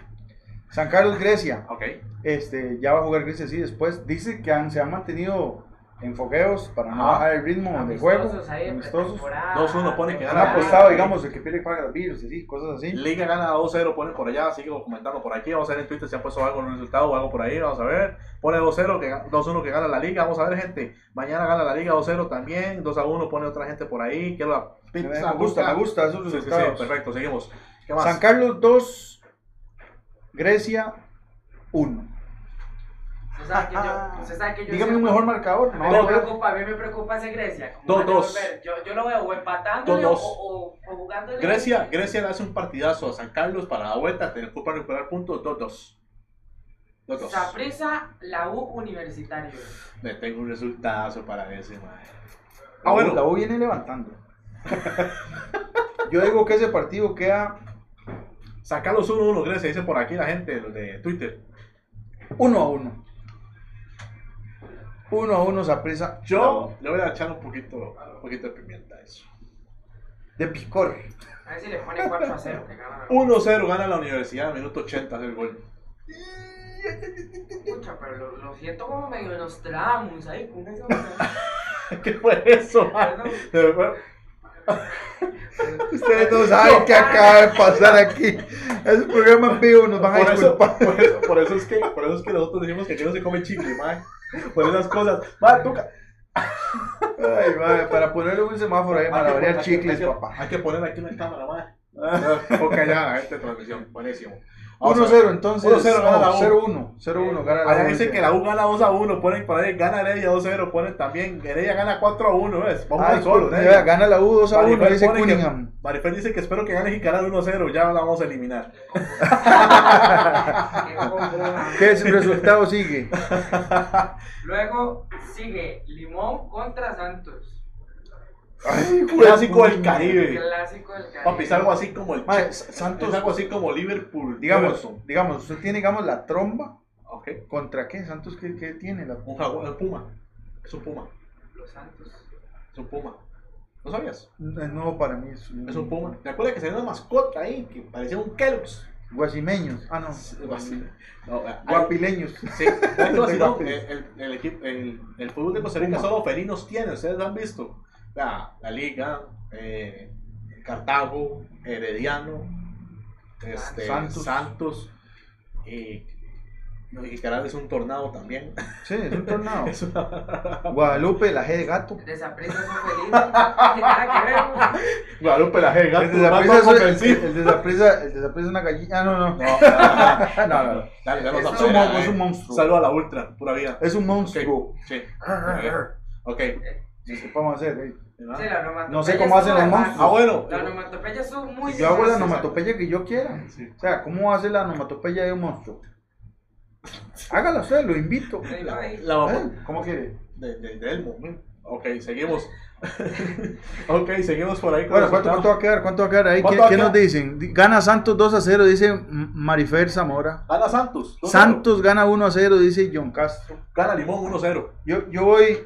San Carlos, Grecia. Ok. Este, ya va a jugar Grecia sí después. Dice que han- se han mantenido en fogueos para no bajar el ritmo de juego. Amistosos ahí, Amistosos. pretemporada. 2-1 pone que Han gana. apostado, digamos, el que pierde paga los virus y sí, cosas así. Liga gana 2-0, pone por allá, sigo comentando por aquí. Vamos a ver en Twitter si han puesto algo en el resultado o algo por ahí. Vamos a ver. Pone 2-0, que, 2-1 que gana la Liga. Vamos a ver, gente. Mañana gana la Liga 2-0 también. 2-1 pone otra gente por ahí. Quiero la Me pizza. gusta, me gusta esos Sí, sí, sí, perfecto, seguimos. ¿Qué más? San Carlos 2, Grecia 1. Usted sabe que yo, usted sabe que yo Dígame un mejor marcador. A No, mí, no, me preocupa, a mí me preocupa ese Grecia. Dos, dos. Yo, yo lo veo o empatándole Dos, o, dos. o, o jugándole. Grecia, Grecia le hace un partidazo a San Carlos para la vuelta. Tener culpa de recuperar puntos 2-2. 2-2. Saprissa, la U Universitario. Le tengo un resultado para ese, madre. La Ah, U- bueno. La U viene levantando. Yo digo que ese partido queda Saca los 1-1, Grecia, dice por aquí la gente, los de Twitter. 1 a 1. 1 a 1 Saprissa. Yo le voy a echar un poquito, un poquito de pimienta a eso. De picor. A ver si le pone 4 a 0. Que gana la 1-0 gana la universidad, minuto 80 hace el gol. Pucha, pero lo, lo siento como medio Nostradamus ahí con eso. ¿Qué fue eso, Ustedes no saben qué acaba de pasar aquí. Es un programa en vivo, nos van a Por eso, disculpar. por, eso, por eso es que, por eso es que nosotros decimos que aquí no se come chicle, man. Por esas cosas. Man, tú, Ay, madre, para ponerle un semáforo ahí para variar chicles, hay que, papá. Hay que poner aquí una cámara, allá, la gente de transmisión. Buenísimo. Vamos a 1-0 ver. entonces. 1-0 gana la U. 0-1. 0-1 gana la Allá U. dice que la U gana 2 a 1, ponen por ahí, gana Heredia 2 a 0, ponen también, Heredia gana 4 a 1, ¿ves? Vamos al solo, gana la U 2 a 1, Marifel dice pone que- Cunningham. Marifel dice que espero que gane Jicaral 1 a 0, ya la vamos a eliminar. ¿Qué es el resultado sigue? Luego sigue Limón contra Santos. Ay, Clásico del. Caribe. Clásico del Caribe. Papi, es algo así como el Mae, Che- Santos- es algo así como Liverpool. Digamos, Everton. digamos, usted tiene, digamos, la tromba. Ok. ¿Contra qué? ¿Santos qué, qué tiene? La... Un jaguar, un puma. Es un puma. Los Santos. Es un puma. ¿No sabías? Es nuevo para mí. Es, Es un puma. ¿Te acuerdas que se una mascota ahí que parecía un Kellogg's? Guasimeños. Ah, no. No, hay- Guapileños. Sí. Guapiles. el, el, el, equipo- el, el fútbol de Costa Rica Puma. solo felinos tiene, ustedes lo han visto. La, la liga, eh, Cartago, Herediano, este, Santos. Santos, y, no, y Caral es un tornado también. Sí, es un tornado. Es una- Guadalupe, la G de gato. Desaprisa son felices. Guadalupe la G, El gato, desaprisa más es, ofensivo. el desaprisa- el desaprisa es una gallina. Ah, no, no. No, no, No, no. Dale, nos Es un, eh. es un monstruo. Saludo a la ultra, pura vida. Es un Ok, monstruo. Sí. Ok. ¿Qué podemos hacer? eh? Sí, la onomatopeya No sé cómo hacen los monstruos. Ah, bueno. La onomatopeya estuvo muy Yo hago la onomatopeya que yo quiera. Sí. O sea, ¿cómo hace la onomatopeya de un monstruo? Hágala usted, lo invito. La vamos. ¿Eh? ¿Cómo quiere? De, de, de Elmo. Ok, seguimos. ok, seguimos por ahí con Bueno, ¿cuánto, cuánto va a quedar? ¿Cuánto va a quedar ahí? ¿Qué, ¿Cuánto va a qué nos dicen? Di- Gana Santos 2 a 0, dice Marifer Zamora. Gana Santos. 2-0. Santos gana 1 a 0, dice John Castro. Gana Limón 1-0. Yo, yo voy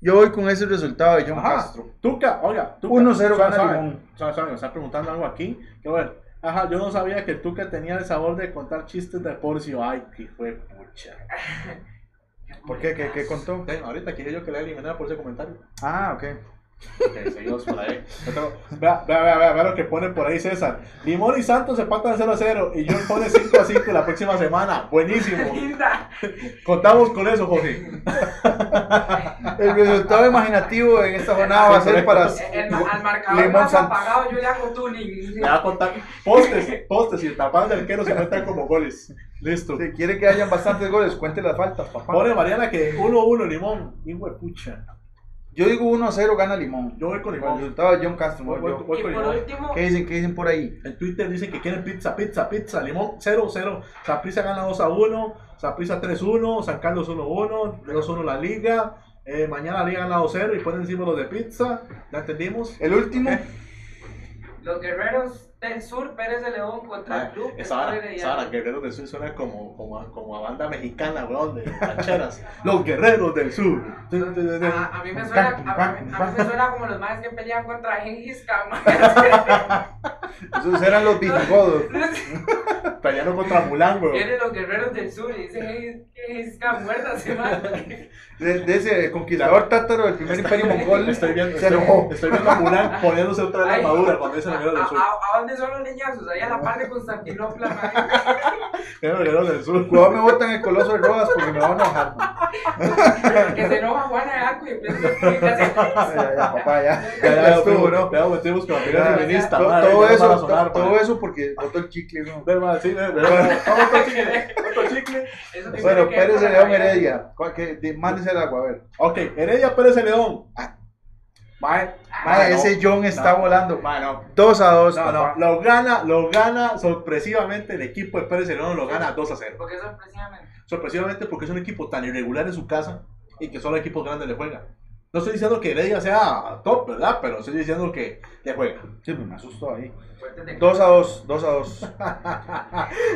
yo voy con ese resultado de John Ajá. Castro. Tuca, oiga. Tuca. 1-0 Suave, gana. Limón. Me están preguntando algo aquí. Que bueno. Ajá, yo no sabía que Tuca tenía el sabor de contar chistes de Porcio. Ay, que fue pucha. ¿Por qué? ¿Qué, qué contó? Ven, ahorita quería yo que le eliminara por ese comentario. Ah, ok. Ok, seguimos por ahí. Tengo- Vea, vea, vea, vea, lo que pone por ahí César. Limón y Santos empatan 0 a 0 y John pone 5 a 5 la próxima semana. Buenísimo. Contamos con eso, Jorge. El resultado imaginativo en esta jornada va a ser para El- el- al marcador Limón más Santos. apagado yo le hago tuning. Le va a contar postes, postes y el tapón del arquero se cuentan como goles. Listo. Si quiere que hayan bastantes goles, cuente las faltas, papá. Pone Mariana que 1-1 Limón. Hijo de pucha. Yo digo 1 a 0 gana Limón. Yo voy con El Limón. resultado de John Castro. Voy- voy- yo. voy Y con por Limón. último, ¿Qué dicen? ¿Qué dicen por ahí? En Twitter dicen que quieren pizza, pizza, pizza. Limón 0-0. Saprissa gana 2-1. Saprissa 3-1. San Carlos 1-1. 2-1 la liga. Eh, mañana la liga gana 2-0 y ponen encima los de pizza. ¿Ya entendimos? El último. los guerreros del sur, Pérez de León contra el club. Vara, Guerreros del Sur suena como, como, a- como a banda mexicana, weón, de rancheras. Los Guerreros del Sur. A, a mí me suena, a, a mí, a mí me suena como los más que pelean contra Gengis Khan. Esos eran los visigodos. Peleando contra Mulan, weón. Vienen los guerreros del sur y dicen Gengis- Khan, muérdase, man. De, de ese conquistador tátaro del primer imperio mongol. Estoy viendo, se estoy, viendo a Mulan poniéndose otra armadura cuando dice ¿A, los Guerreros del Sur. a- a son los leñazos? Ahí a la par de Constantinopla. Los Guerreros del Sur. Cuidado me botan el coloso de Rodas porque me van a enojar. Que se enoja Juana de Arco y empieza a explicarse. Ya, ya, papá, ya. Ya, Ya, ya, ya estuvo, ¿no? Ya metimos con la feminista. Todo, a eso, sonar, to- todo madre. eso porque botó el chicle, ¿no? Ve, madre, sí, ve, ve, ve. Vamos, otro chicle, otro chicle. Eso tiene Bueno, ver Pérez León. Heredia. Mándese el agua, a ver. Ok, Heredia Pérez de León. Mae, Mae, no, ese John está no, volando. mae, no. 2 a 2. No, no, lo gana, lo gana sorpresivamente el equipo de Pérez León, lo gana 2 a 0. Porque sorpresivamente. Sorpresivamente porque es un equipo tan irregular en su casa y que solo equipos grandes le juegan. No estoy diciendo que Heredia sea top, ¿verdad? Pero estoy diciendo que le juega. Sí, pues me asustó ahí. Fuertes de 2 a 2, 2 a 2.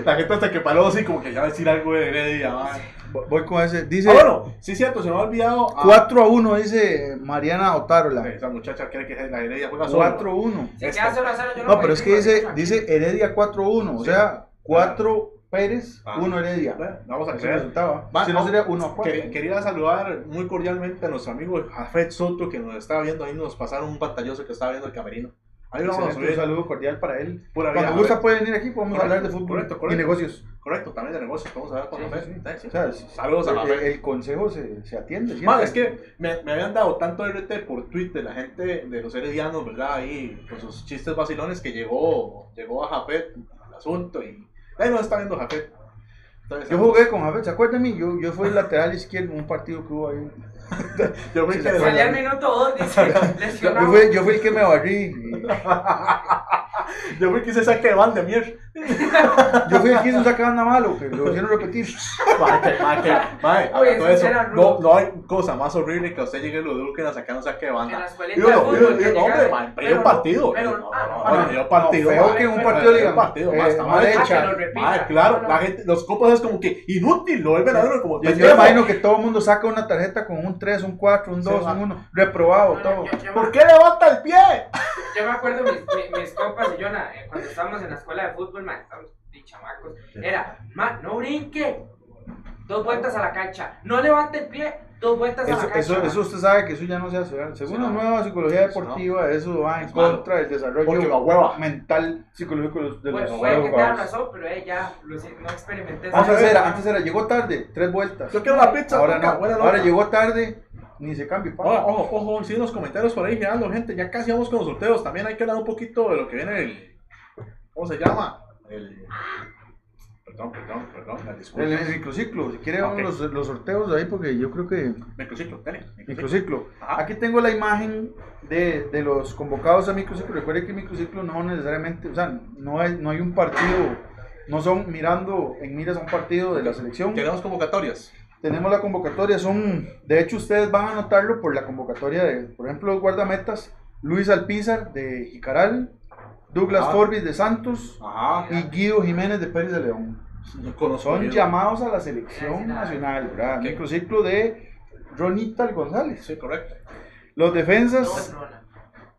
La gente hasta que paró así como que ya va a decir algo de Heredia. mae. Voy con ese. Dice Ah, bueno, sí es cierto, se me ha olvidado. a- 4 a 1, dice Mariana Otárola. Esa muchacha cree que la Heredia juega solo. 4 a 1. Si queda 0 a 0, yo no No, pero es que dice, dice Heredia 4 a 1. O Sí. sea, 4 Pérez, Ah. 1 Heredia. Bueno, Vamos a creer. resultado. Va, Si no no, sería 1 a 4. Quer- Quería saludar muy cordialmente a nuestro amigo Jafet Soto que nos estaba viendo ahí, nos pasaron un pantalloso que estaba viendo el camerino. Ahí vamos a un saludo cordial para él. Pura Cuando vida, gusta puede venir aquí, podemos Correcto, hablar de fútbol correcto, y negocios. Correcto, también de negocios, vamos a ver cuando Sí, sí, sí. Sí, O sea, Saludos a el, Jafet. el consejo se, se atiende. Man, es que me, me habían dado tanto RT por Twitter, la gente de los heredianos, ¿verdad? Ahí con sus chistes vacilones que llegó, llegó a Jafet al asunto y ahí nos está viendo Jafet. Yo jugué con Jafet, ¿se acuerdan de mí? Yo, yo fui lateral izquierdo en un partido que hubo ahí. Yo fui Sí, el se que- Salía al minuto 2, dice. Yo, Lesionado. yo fui, yo fui el que me barrí. yo fui el que se saque de van de mierda. Yo fui el que hizo un sacabanda malo, que lo hicieron repetir. Que- mae, que- mae, Oye, hablando eso de no, no hay cosa más horrible que a usted llegue y lo eduquen a sacar un saque de En la banda. de uno, que y uno, hombre, pero no- partido. pero- No, no, no, no, partido. feo que en un partido dio digan, partido, eh, mae, está mal hecha. Ah, que. Mae, claro, No, no. la gente, los copas es como que inútil, lo vuelven a ver como. Yo, yo me imagino que todo el mundo saca una tarjeta con un 3, un 4, un Sí, 2, va. un 1, reprobado, No, no, todo. ¿Por qué levanta el pie? Yo me acuerdo mis, mi- mis compas y yo, na- eh, cuando estábamos en la escuela de fútbol, man, estábamos de chamacos, era, man, no brinque, dos vueltas a la cancha, no levante el pie, dos vueltas a Eso, la cancha. eso, eso usted sabe que eso ya no se hace. ¿verdad? Según Sí, la nueva psicología Eso no. deportiva, eso va en Es contra del desarrollo mental, psicológico de los, de los Puede, puede que tenga razón, pero eh, ya lo, no experimenté Antes era, antes era, llegó tarde, tres vueltas. Yo quiero la pizza. Ahora no, ahora llegó tarde, ni se cambia. pa. Ojo, ojo, ojo, sí, en los comentarios por ahí girando, gente. Ya casi vamos con los sorteos. También hay que hablar un poquito de lo que viene el. ¿Cómo se llama? El. Perdón, perdón, perdón. la disculpa. El, el microciclo, si quiere Ok. vamos los, los sorteos ahí porque yo creo que Microciclo, dale. Microciclo. Aquí tengo la imagen de, de los convocados a microciclo. Recuerde que microciclo no necesariamente, o sea, no hay, no hay un partido, no son mirando en miras a un partido de la selección. Tenemos convocatorias. Tenemos la convocatoria, son, de hecho ustedes van a notarlo por la convocatoria de, por ejemplo, los guardametas, Luis Alpizar de Jicaral, Douglas Ah. Forbis de Santos Ajá. y Guido Jiménez de Pérez de León. No Son llamados a la selección nacional, ¿verdad? Microciclo de Ronita González. Sí, correcto. Los defensas, no, no.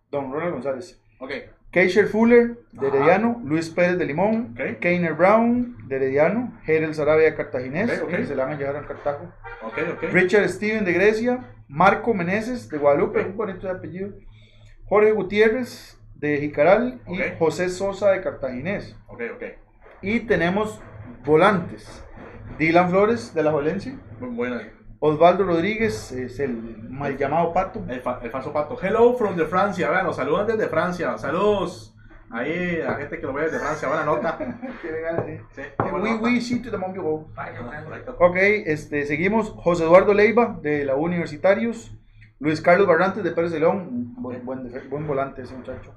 Don Ronald González. Ok. Keisher Fuller de Ajá. Herediano, Luis Pérez de Limón, Ok. Keiner Brown de Herediano, Herel Sarabia de Cartaginés, Ok, ok. que se la van a llevar al Cartago. Richard Steven de Grecia, Marco Meneses de Guadalupe, un bonito de apellido, Jorge Gutiérrez de Jicaral y. José Sosa de Cartaginés. Y tenemos volantes, Dylan Flores de la Valencia, Muy buena. Osvaldo Rodríguez es el mal llamado Pato, El, fa- el falso pato. Hello from the Francia. Vean, nos saludan desde Francia. Saludos. Ahí, la gente que lo ve desde Francia. Buena nota. Sí, buena Oui, nota. oui, sí, to the Ah, correcto. Ok, este, seguimos. José Eduardo Leiva de la Universitarios. Luis Carlos Barrantes de Pérez de León. Buen, buen, buen volante ese muchacho.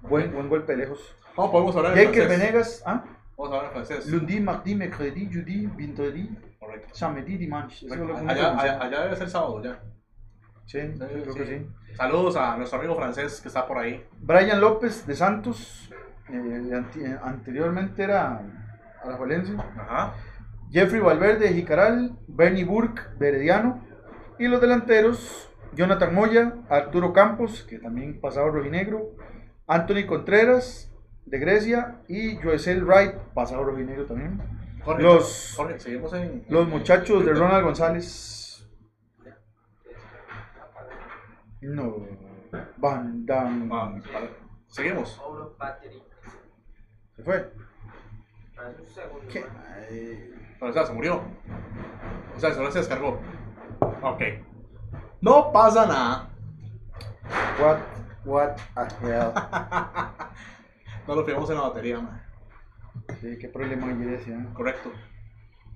Buen, buen golpe de lejos. ¿Cómo podemos hablar en Jaker francés? Venegas. ¿ah? Vamos a hablar en francés. Lundi, mardi, mercredi, jeudi, vendredi, Correcto. uno Allá, pronuncia. allá, allá debe ser sábado ya. Sí, sí, creo sí. que sí. Saludos a nuestro amigo francés que está por ahí. Brian López de Santos. eh, eh, anteriormente era alajuelense. Ajá. Jeffrey Valverde de Jicaral, Bernie Burke de Herediano y los delanteros Jonathan Moya, Arturo Campos, que también pasado rojinegro, Anthony Contreras de Grecia y Joecel Wright, pasado rojinegro también. Jorge, Los- Jorge, seguimos en. Los en- muchachos de Ronald González. No. Van Damme. Ah. Seguimos. ¿Se fue? Hace un segundo, ¿Qué? O sea, se murió. O sea, solo se descargó. Ok. No pasa nada. What, what a hell. No lo pegamos en la batería, man. Sí, qué problema hay ese, ¿eh? Correcto.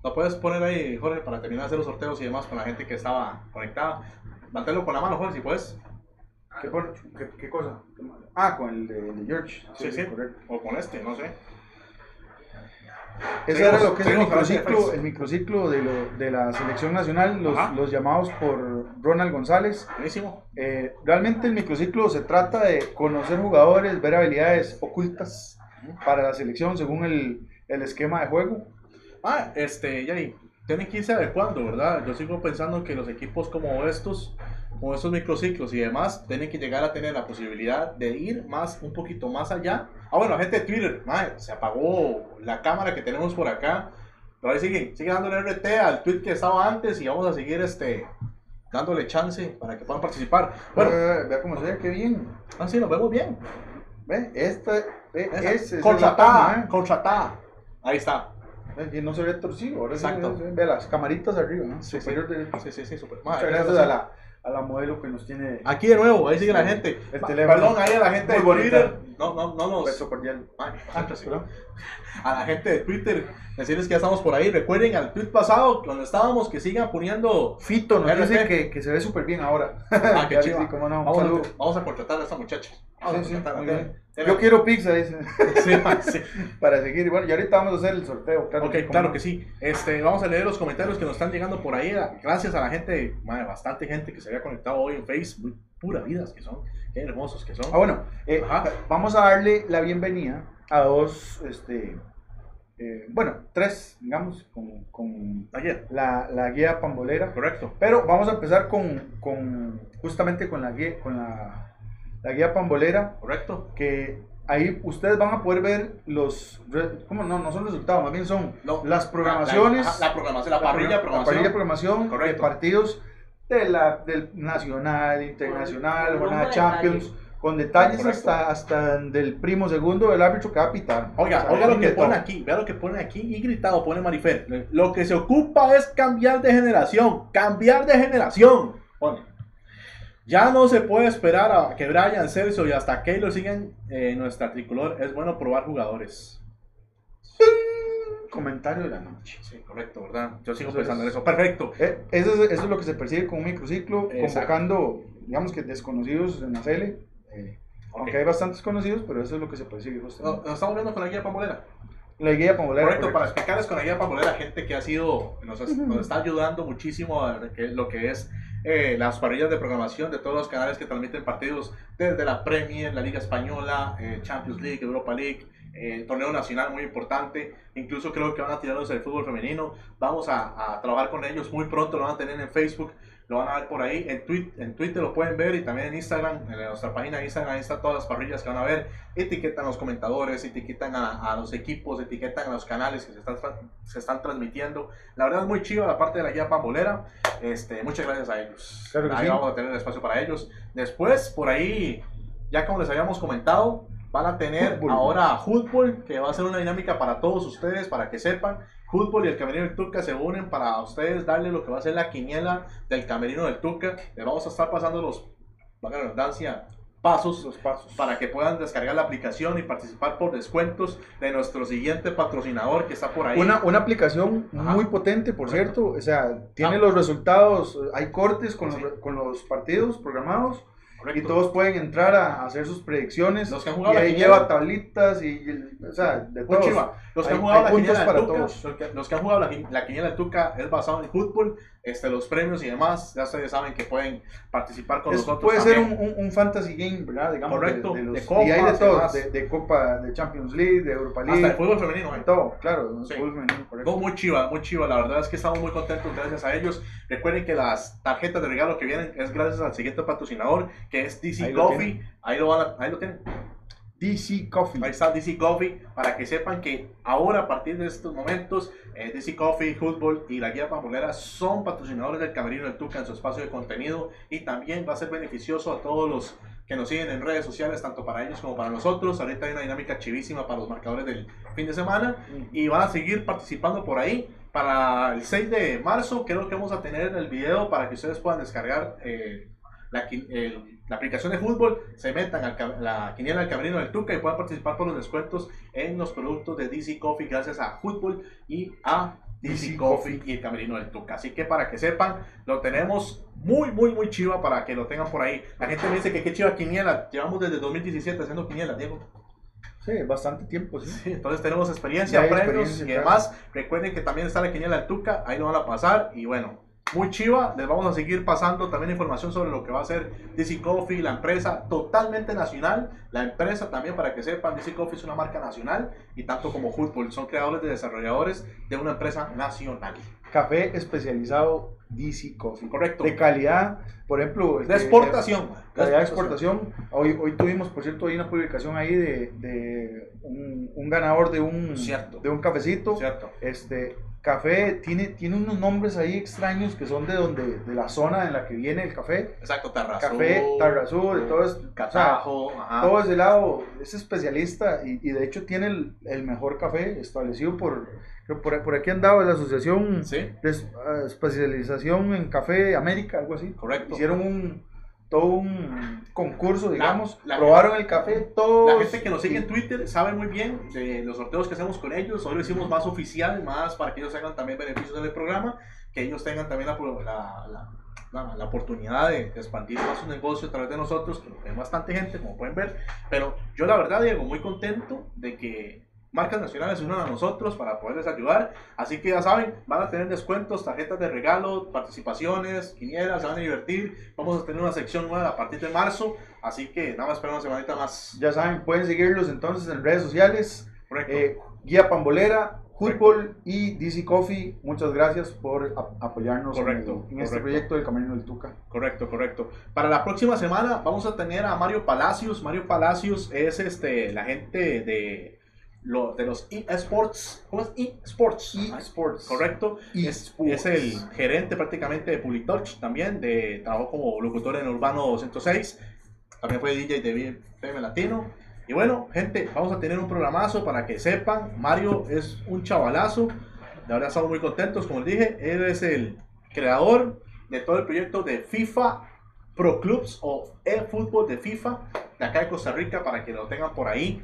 ¿Lo puedes poner ahí, Jorge, para terminar de hacer los sorteos y demás con la gente que estaba conectada? Manténlo con la mano, Jorge, si puedes. ¿Qué, pon- qué, qué cosa? Ah, con el de, el de George. Sí, sí. correcto. O con este, no sé. Ese era lo que es el microciclo, el microciclo de, lo- de la selección nacional, los, los llamados por Ronald González. Buenísimo. Eh, realmente el microciclo se trata de conocer jugadores, ver habilidades ocultas para la selección según el, el esquema de juego. Ah, este, Yari, tienen que irse adecuando, ¿verdad? Yo sigo pensando que los equipos como estos, como estos microciclos y demás, tienen que llegar a tener la posibilidad de ir más, un poquito más allá. Ah, bueno, gente de Twitter, mae, se apagó la cámara que tenemos por acá. Pero ahí sigue, sigue dándole RT al tweet que estaba antes y vamos a seguir este dándole chance para que puedan participar. Bueno, Eh, vea cómo se ve, qué bien. ah, sí, nos vemos bien. Ve, esta, ve, Esa- ese es contratada, el contratada. Ahí está. ¿eh? Y no se ve torcido, ahora Exacto. se ve- ve las camaritas arriba, ¿no? Sí, Superior sí. derecho. Sí, sí, sí, super. Muchas gracias eso a la, a la modelo que nos tiene Aquí de nuevo, ahí sigue la Sí. gente. El teléfono. Perdón, ahí a la gente Muy de bonita. Twitter. No, no, no nos. beso cordial. Ah, perdón. A la gente de Twitter, decirles que ya estamos por ahí. Recuerden al tweet pasado, donde estábamos, que sigan poniendo. Fito nos dice que, que se ve súper bien ahora. Ah, qué chiva. sí, no. Vamos, a, vamos a contratar a esta muchacha. Vamos Sí, sí, bien. Tere. Yo quiero pizza, dice. Sí, sí. Para seguir. Bueno, y ahorita vamos a hacer el sorteo. Claro Ok, claro no. que sí. Este, vamos a leer los comentarios que nos están llegando por ahí. Gracias a la gente, madre, bastante gente que se había conectado hoy en Facebook. Pura vidas que son. Qué hermosos que son. Ah, bueno, eh, vamos a darle la bienvenida a dos, este, eh, bueno, tres, digamos, con, con Ayer, la, la guía pambolera. correcto. Pero vamos a empezar con, con justamente con la guía, con la, la guía pambolera, Correcto. que ahí ustedes van a poder ver los, ¿cómo no? No son resultados, más bien son No, las programaciones. La, la- la programación, la la parrilla de progra- la programación. parrilla de programación de partidos de la, del nacional, internacional, jornada Champions, con detalles Correcto. hasta, hasta del primo segundo del árbitro que va a pitar. Oiga, O sea, oiga lo que pone aquí, vea lo que pone aquí y gritado pone Marifer. Lo que se ocupa es cambiar de generación, cambiar de generación. Pone. Ya no se puede esperar a que Brian, Celso y hasta Keylor sigan eh, nuestra tricolor. Es bueno probar jugadores. Comentario de la noche. Sí, correcto, ¿verdad? Yo sigo Eso pensando en es. eso. Perfecto. Eh, Eso es, eso es lo que se persigue con un microciclo, Exacto. convocando, digamos que desconocidos en la CL. eh, Aunque hay bastantes conocidos, pero eso es lo que se persigue. No. Nos estamos viendo con la guía pambolera. La guía pambolera. Correcto, correcto. para explicarles con la guía pambolera, gente que ha sido, nos, es- nos está ayudando muchísimo a que- lo que es eh, las parrillas de programación de todos los canales que transmiten partidos desde la Premier, la Liga Española, eh, Champions League, Europa League, eh, torneo nacional muy importante. Incluso creo que van a tirarnos el fútbol femenino. Vamos a, a trabajar con ellos muy pronto, lo van a tener en Facebook. Lo van a ver por ahí, en, tweet, en Twitter lo pueden ver y también en Instagram, en nuestra página de Instagram, ahí están todas las parrillas que van a ver. Etiquetan a los comentadores, etiquetan a, a los equipos, etiquetan a los canales que se están, se están transmitiendo. La verdad es muy chiva la parte de la guía pambolera. Este, muchas gracias a ellos. Claro que ahí sí. vamos a tener espacio para ellos. Después, por ahí, ya como les habíamos comentado, van a tener Fútbol. ahora fútbol, que va a ser una dinámica para todos ustedes, para que sepan. Fútbol y el Camerino del Tuca se unen para ustedes darle lo que va a ser la quiniela del Camerino del Tuca. Les vamos a estar pasando los, la redundancia, pasos Los pasos. para que puedan descargar la aplicación y participar por descuentos de nuestro siguiente patrocinador que está por ahí. Una, una aplicación Ajá. muy potente, por Correcto. cierto. O sea, tiene Ah. los resultados, hay cortes con, Sí. los, con los partidos programados Correcto. y todos pueden entrar a hacer sus predicciones. Los que han y jugado la ahí lleva tablitas y, y- o sea, de Muy todo. chiva. Los que Hay- han jugado la quiniela para Tuca, todos. los que, han jugado la, la quiniela del Tuca es basado en fútbol, este, los premios y demás, ya ustedes saben que pueden participar con Es- nosotros. puede ser un, un- un fantasy game, ¿verdad? Digamos, Correcto, De, de los, de y hay de todo, de, de Copa, de Champions League, de Europa Hasta League, el fútbol femenino. eh. todo, claro. Sí. fútbol femenino, correcto. Muy chiva, muy chiva. La verdad es que estamos muy contentos gracias a ellos. Recuerden que las tarjetas de regalo que vienen es gracias al siguiente patrocinador, que es DC Ahí Coffee. Ahí lo, van a- ahí lo tienen. DC Coffee. Ahí está DC Coffee para que sepan que ahora a partir de estos momentos eh, DC Coffee, Fútbol y la Guía Pambolera son patrocinadores del Camerino del Tuca en su espacio de contenido y también va a ser beneficioso a todos los que nos siguen en redes sociales, tanto para ellos como para nosotros. Ahorita hay una dinámica chivísima para los marcadores del fin de semana y van a seguir participando por ahí. Para el 6 de marzo creo que vamos a tener el video para que ustedes puedan descargar eh, la, el- la aplicación de fútbol, se metan a la quiniela del Camerino del Tuca y puedan participar por los descuentos en los productos de DC Coffee gracias a fútbol y a DC Coffee y el Camerino del Tuca. Así que para que sepan, lo tenemos muy, muy, muy chiva para que lo tengan por ahí. La gente me dice que qué chiva quiniela. Llevamos desde 2017 haciendo quiniela, Diego. Sí, bastante tiempo, sí. Sí, entonces tenemos experiencia, premios y claro. demás. Recuerden que también está la quiniela del Tuca, ahí lo van a pasar. Y bueno, muy chiva. Les vamos a seguir pasando también información sobre lo que va a ser DC Coffee, la empresa totalmente nacional. La empresa también, para que sepan, DC Coffee es una marca nacional y tanto como fútbol. Son creadores de desarrolladores de una empresa nacional. Café especializado DC Coffee. Correcto. De calidad, por ejemplo. el De exportación. Calidad de exportación. Hoy, hoy tuvimos, por cierto, hay una publicación ahí de, de un, un ganador de un, Cierto. de un cafecito. Cierto. Este café tiene, tiene unos nombres ahí extraños que son de donde, de la zona en la que viene el café. Exacto, Tarrazú. Café, Tarrazú, de todo, es- o sea, Catajo. ajá. todo ese lado es especialista y, y de hecho tiene el, el mejor café establecido por, por, por aquí andaba la asociación Sí, de ah, especialización en café América, algo así. correcto. Hicieron un todo un concurso, digamos, la- probaron el café todos. La gente que nos sigue en Twitter sabe muy bien de los sorteos que hacemos con ellos. Hoy lo hicimos más oficial, más para que ellos tengan también beneficios en el programa, que ellos tengan también la, la, la- oportunidad de expandir más su negocio a través de nosotros, que ven bastante gente, como pueden ver. Pero yo la verdad, Diego, muy contento de que marcas nacionales se unan a nosotros para poderles ayudar. Así que ya saben, van a tener descuentos, tarjetas de regalo, participaciones, quinielas, se van a divertir. Vamos a tener una sección nueva a partir de marzo. Así que nada más espera una semanita más. Ya saben, pueden seguirlos entonces en redes sociales. Correcto. eh, Guía Pambolera, Fútbol y DC Coffee. Muchas gracias por ap- apoyarnos en Correcto, el- en, este proyecto del Camino del Tuca. Correcto, correcto. Para la próxima semana vamos a tener a Mario Palacios. Mario Palacios es este la gente de lo, de los eSports. ¿Cómo es eSports? eSports. Correcto. Es, eSports. es el gerente prácticamente de Pulitouch también. De, trabajó como locutor en Urbano 106. También fue DJ de FM Latino. Y bueno, gente, vamos a tener un programazo para que sepan. Mario es un chavalazo. De verdad estamos muy contentos. Como les dije, él es el creador de todo el proyecto de FIFA Pro Clubs o eFootball de FIFA de acá de Costa Rica para que lo tengan por ahí.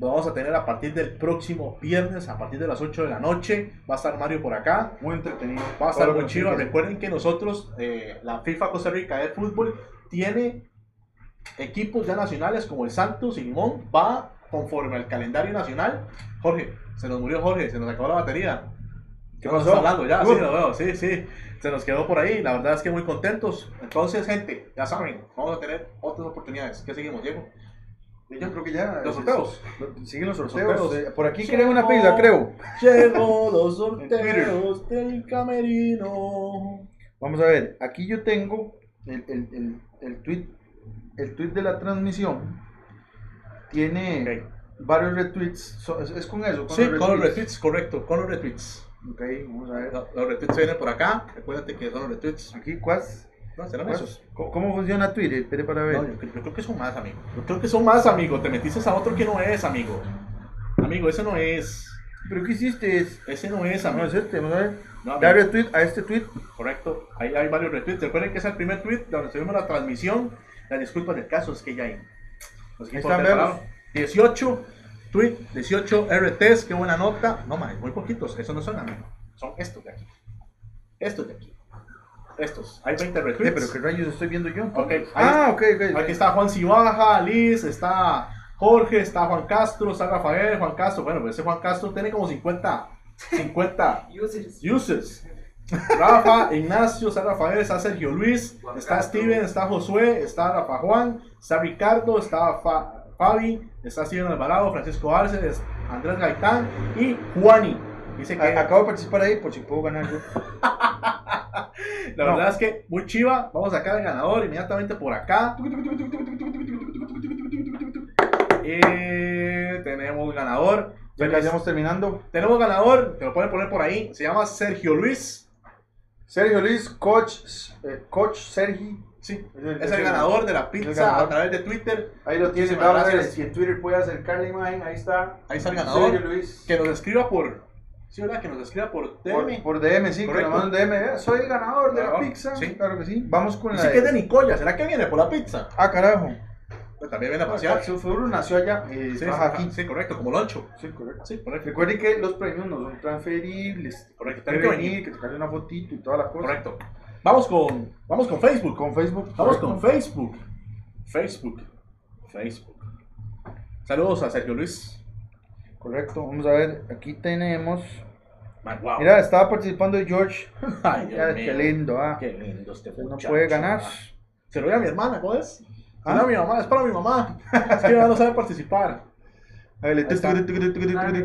Vamos a tener a partir del próximo viernes, a partir de las 8 de la noche. Va a estar Mario por acá. Muy entretenido. Va a estar muy chido. Recuerden que nosotros, eh, la FIFA Costa Rica de fútbol, tiene equipos ya nacionales como el Santos y Limón. Va conforme al calendario nacional. Jorge, se nos murió Jorge, se nos acabó la batería. ¿Qué nos pasó? hablando ya, Uh. sí, lo veo, sí, sí. Se nos quedó por ahí. La verdad es que muy contentos. Entonces, gente, ya saben, vamos a tener otras oportunidades. ¿Qué seguimos, Diego? Yo creo que ya. Los es- sorteos. Siguen los sorteos. Eh, Por aquí creo una pila, creo. Llegó los sorteos del camerino. Vamos a ver, aquí yo tengo el, el, el, el tweet, el tweet de la transmisión. Tiene varios retweets. So- es, es con eso. Con Sí, los con los retweets. correcto, con los retweets. Ok, vamos a ver. Los, los retweets vienen por acá. Recuérdate que son los retweets. Aquí, ¿cuás? No, serán ¿Cuás? esos. ¿Cómo, cómo funciona Twitter? Espere para ver. No, yo, yo creo que son más, amigo. Yo creo que son más, amigo. Te metiste a otro que no es, amigo. Amigo, ese no es. ¿Pero qué hiciste? Es- Ese no es, No, amigo. es este. No, amigo. Da retweet a este tweet. Correcto. Ahí hay varios retweets. Recuerden que es el primer tweet donde tuvimos la transmisión. La disculpa del caso es que ya hay. Los están, preparados. vemos. 18 tweet, 18 RTs. Qué buena nota. No, man, muy poquitos. Esos no son, amigo. Son estos de aquí. Estos de aquí. Estos. Hay 20 retweets. Eh, pero qué rayos estoy viendo yo. Ah, ok, ok. Aquí está Juan Cibaja, Liz, está Jorge, está Juan Castro, está Rafael, Juan Castro. Bueno, pues ese Juan Castro tiene como 50, 50 Users. users. Rafa, Ignacio, está Rafael, está Sergio Luis, está Steven, está Josué, está Rafa Juan, está Ricardo, está Fa- Fabi, está Steven Alvarado, Francisco Arce, Andrés Gaitán y Juani. Dice que Acabo de participar ahí por si puedo ganar yo. la no. verdad es que muy chiva. Vamos a sacar al ganador inmediatamente por acá. Tenemos ganador. Ya casi estamos terminando. Tenemos ganador, te lo pueden poner por ahí. Se llama Sergio Luis. Sergio Luis, coach, eh, coach Sergi. Sí, Es el- es ganador de la pizza a través de Twitter. Ahí lo tiene. Si en Twitter puede acercar la imagen. Ahí está. Ahí está el Sergio ganador. Luis. Que nos escriba por. Sí, ¿verdad? Que nos escriba por DM. Por, por DM, sí, que Correcto. nos manden DM. Soy el ganador de la pizza. sí. Claro que sí. Vamos con la. Dice que es de Nicoya. ¿Será que viene por la pizza? Ah, carajo. Pues también viene a pasear. Su futuro nació allá. Eh, Sí, sí, aquí. sí, correcto, como loncho. Sí, correcto. Sí, correcto. Recuerden que los premios no son transferibles. Correcto, Tienen que que venir, que tocarle una fotito y toda la cosa. Correcto. Vamos con, vamos con Facebook. Con Facebook. Vamos correcto. con Facebook. Facebook. Facebook. Saludos a Sergio Luis. Correcto. Vamos a ver. Aquí tenemos. Wow. Mira, estaba participando George. Ay, Ya, qué lindo, ah. Qué lindo este Usted no muchacho, puede ganar. ah. Se lo doy a mi hermana, ¿cómo es? ¿Ah? No, a mi mamá, es para mi mamá. Es que no sabe participar. A ver. Ah.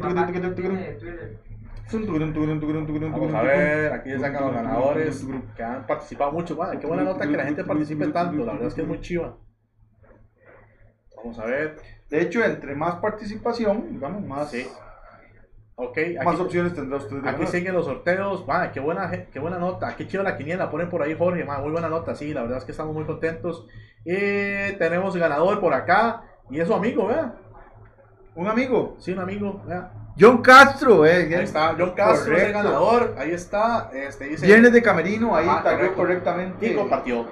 Vamos a ver, aquí se sacan los ganadores que han participado mucho. Qué buena nota que la gente participe tanto. La verdad es que es muy chiva. Vamos a ver. De hecho, entre más participación, digamos, más, Sí. Ok, más aquí, opciones tendrá usted de aquí siguen los sorteos. Man, qué buena, qué buena nota. Qué chiva la quiniela. Ponen por ahí, Jorge. Man, muy buena nota. Sí, la verdad es que estamos muy contentos. Y tenemos ganador por acá. Y es su amigo, vea. Un amigo, Sí, un amigo, vea. John Castro, eh. Ahí está, John Castro es el ganador. Ahí está. Este, dice, Viernes de Camerino, ahí Ah, correcto. correctamente. Y compartió.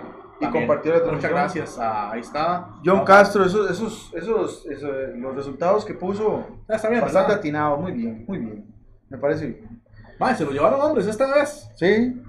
Y también. compartió la Muchas transmisión. gracias. ah, ahí está. John Ah, Castro, esos, esos, esos, esos, los resultados que puso, ah, Está bien, bastante ¿verdad? atinados, muy bien, muy bien. Me parece bien. Se lo llevaron hombres esta vez. Sí,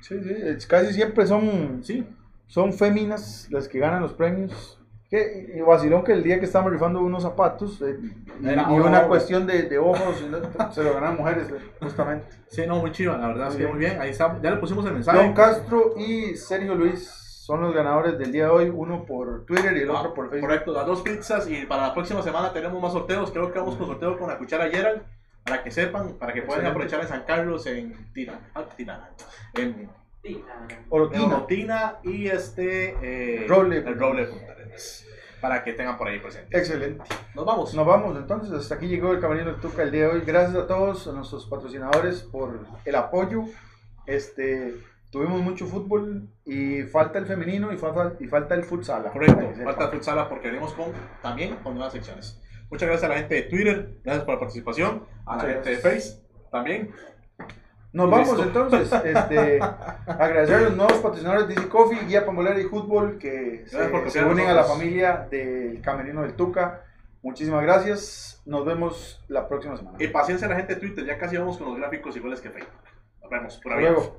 sí, sí, es- casi siempre son, Sí. son féminas las que ganan los premios. Que, y vacilón que el día que estábamos rifando unos zapatos, eh, y, Era y una cuestión de, de ojos, y no- se lo ganan mujeres, eh, justamente. Sí, no, muy chiva. La verdad es Muy bien. muy bien. Ahí está. Ya le pusimos el mensaje. John Castro y Sergio Luis son los ganadores del día de hoy, uno por Twitter y el Ah, otro por Facebook. Correcto, las dos pizzas. Y para la próxima semana tenemos más sorteos. Creo que vamos con sorteo con la cuchara Gerald. Para que sepan, para que puedan aprovechar en San Carlos, en Tirana. ah, Tirana, En Orotina. Orotina y este. eh, Roble. El Roble de Punta Arenas. para que tengan por ahí presente. Excelente. Nos vamos. Nos vamos entonces, hasta aquí llegó el Camerino del Tuca el día de hoy. Gracias a todos, a nuestros patrocinadores por el apoyo. Este, tuvimos mucho fútbol y falta el femenino y falta, y falta el futsal. Correcto, falta futsala porque venimos con, también con nuevas secciones. Muchas gracias a la gente de Twitter, gracias por la participación, a la gente de. Face también. Nos vamos Listo. entonces. Este, agradecer a los nuevos patrocinadores DC Coffee, Guía Pambolera y Fútbol que se, Gracias se unen a la familia del Camerino del Tuca. Muchísimas gracias. Nos vemos la próxima semana. Y paciencia a la gente de Twitter, ya casi vamos con los gráficos iguales que Facebook. Nos vemos, por Hasta luego.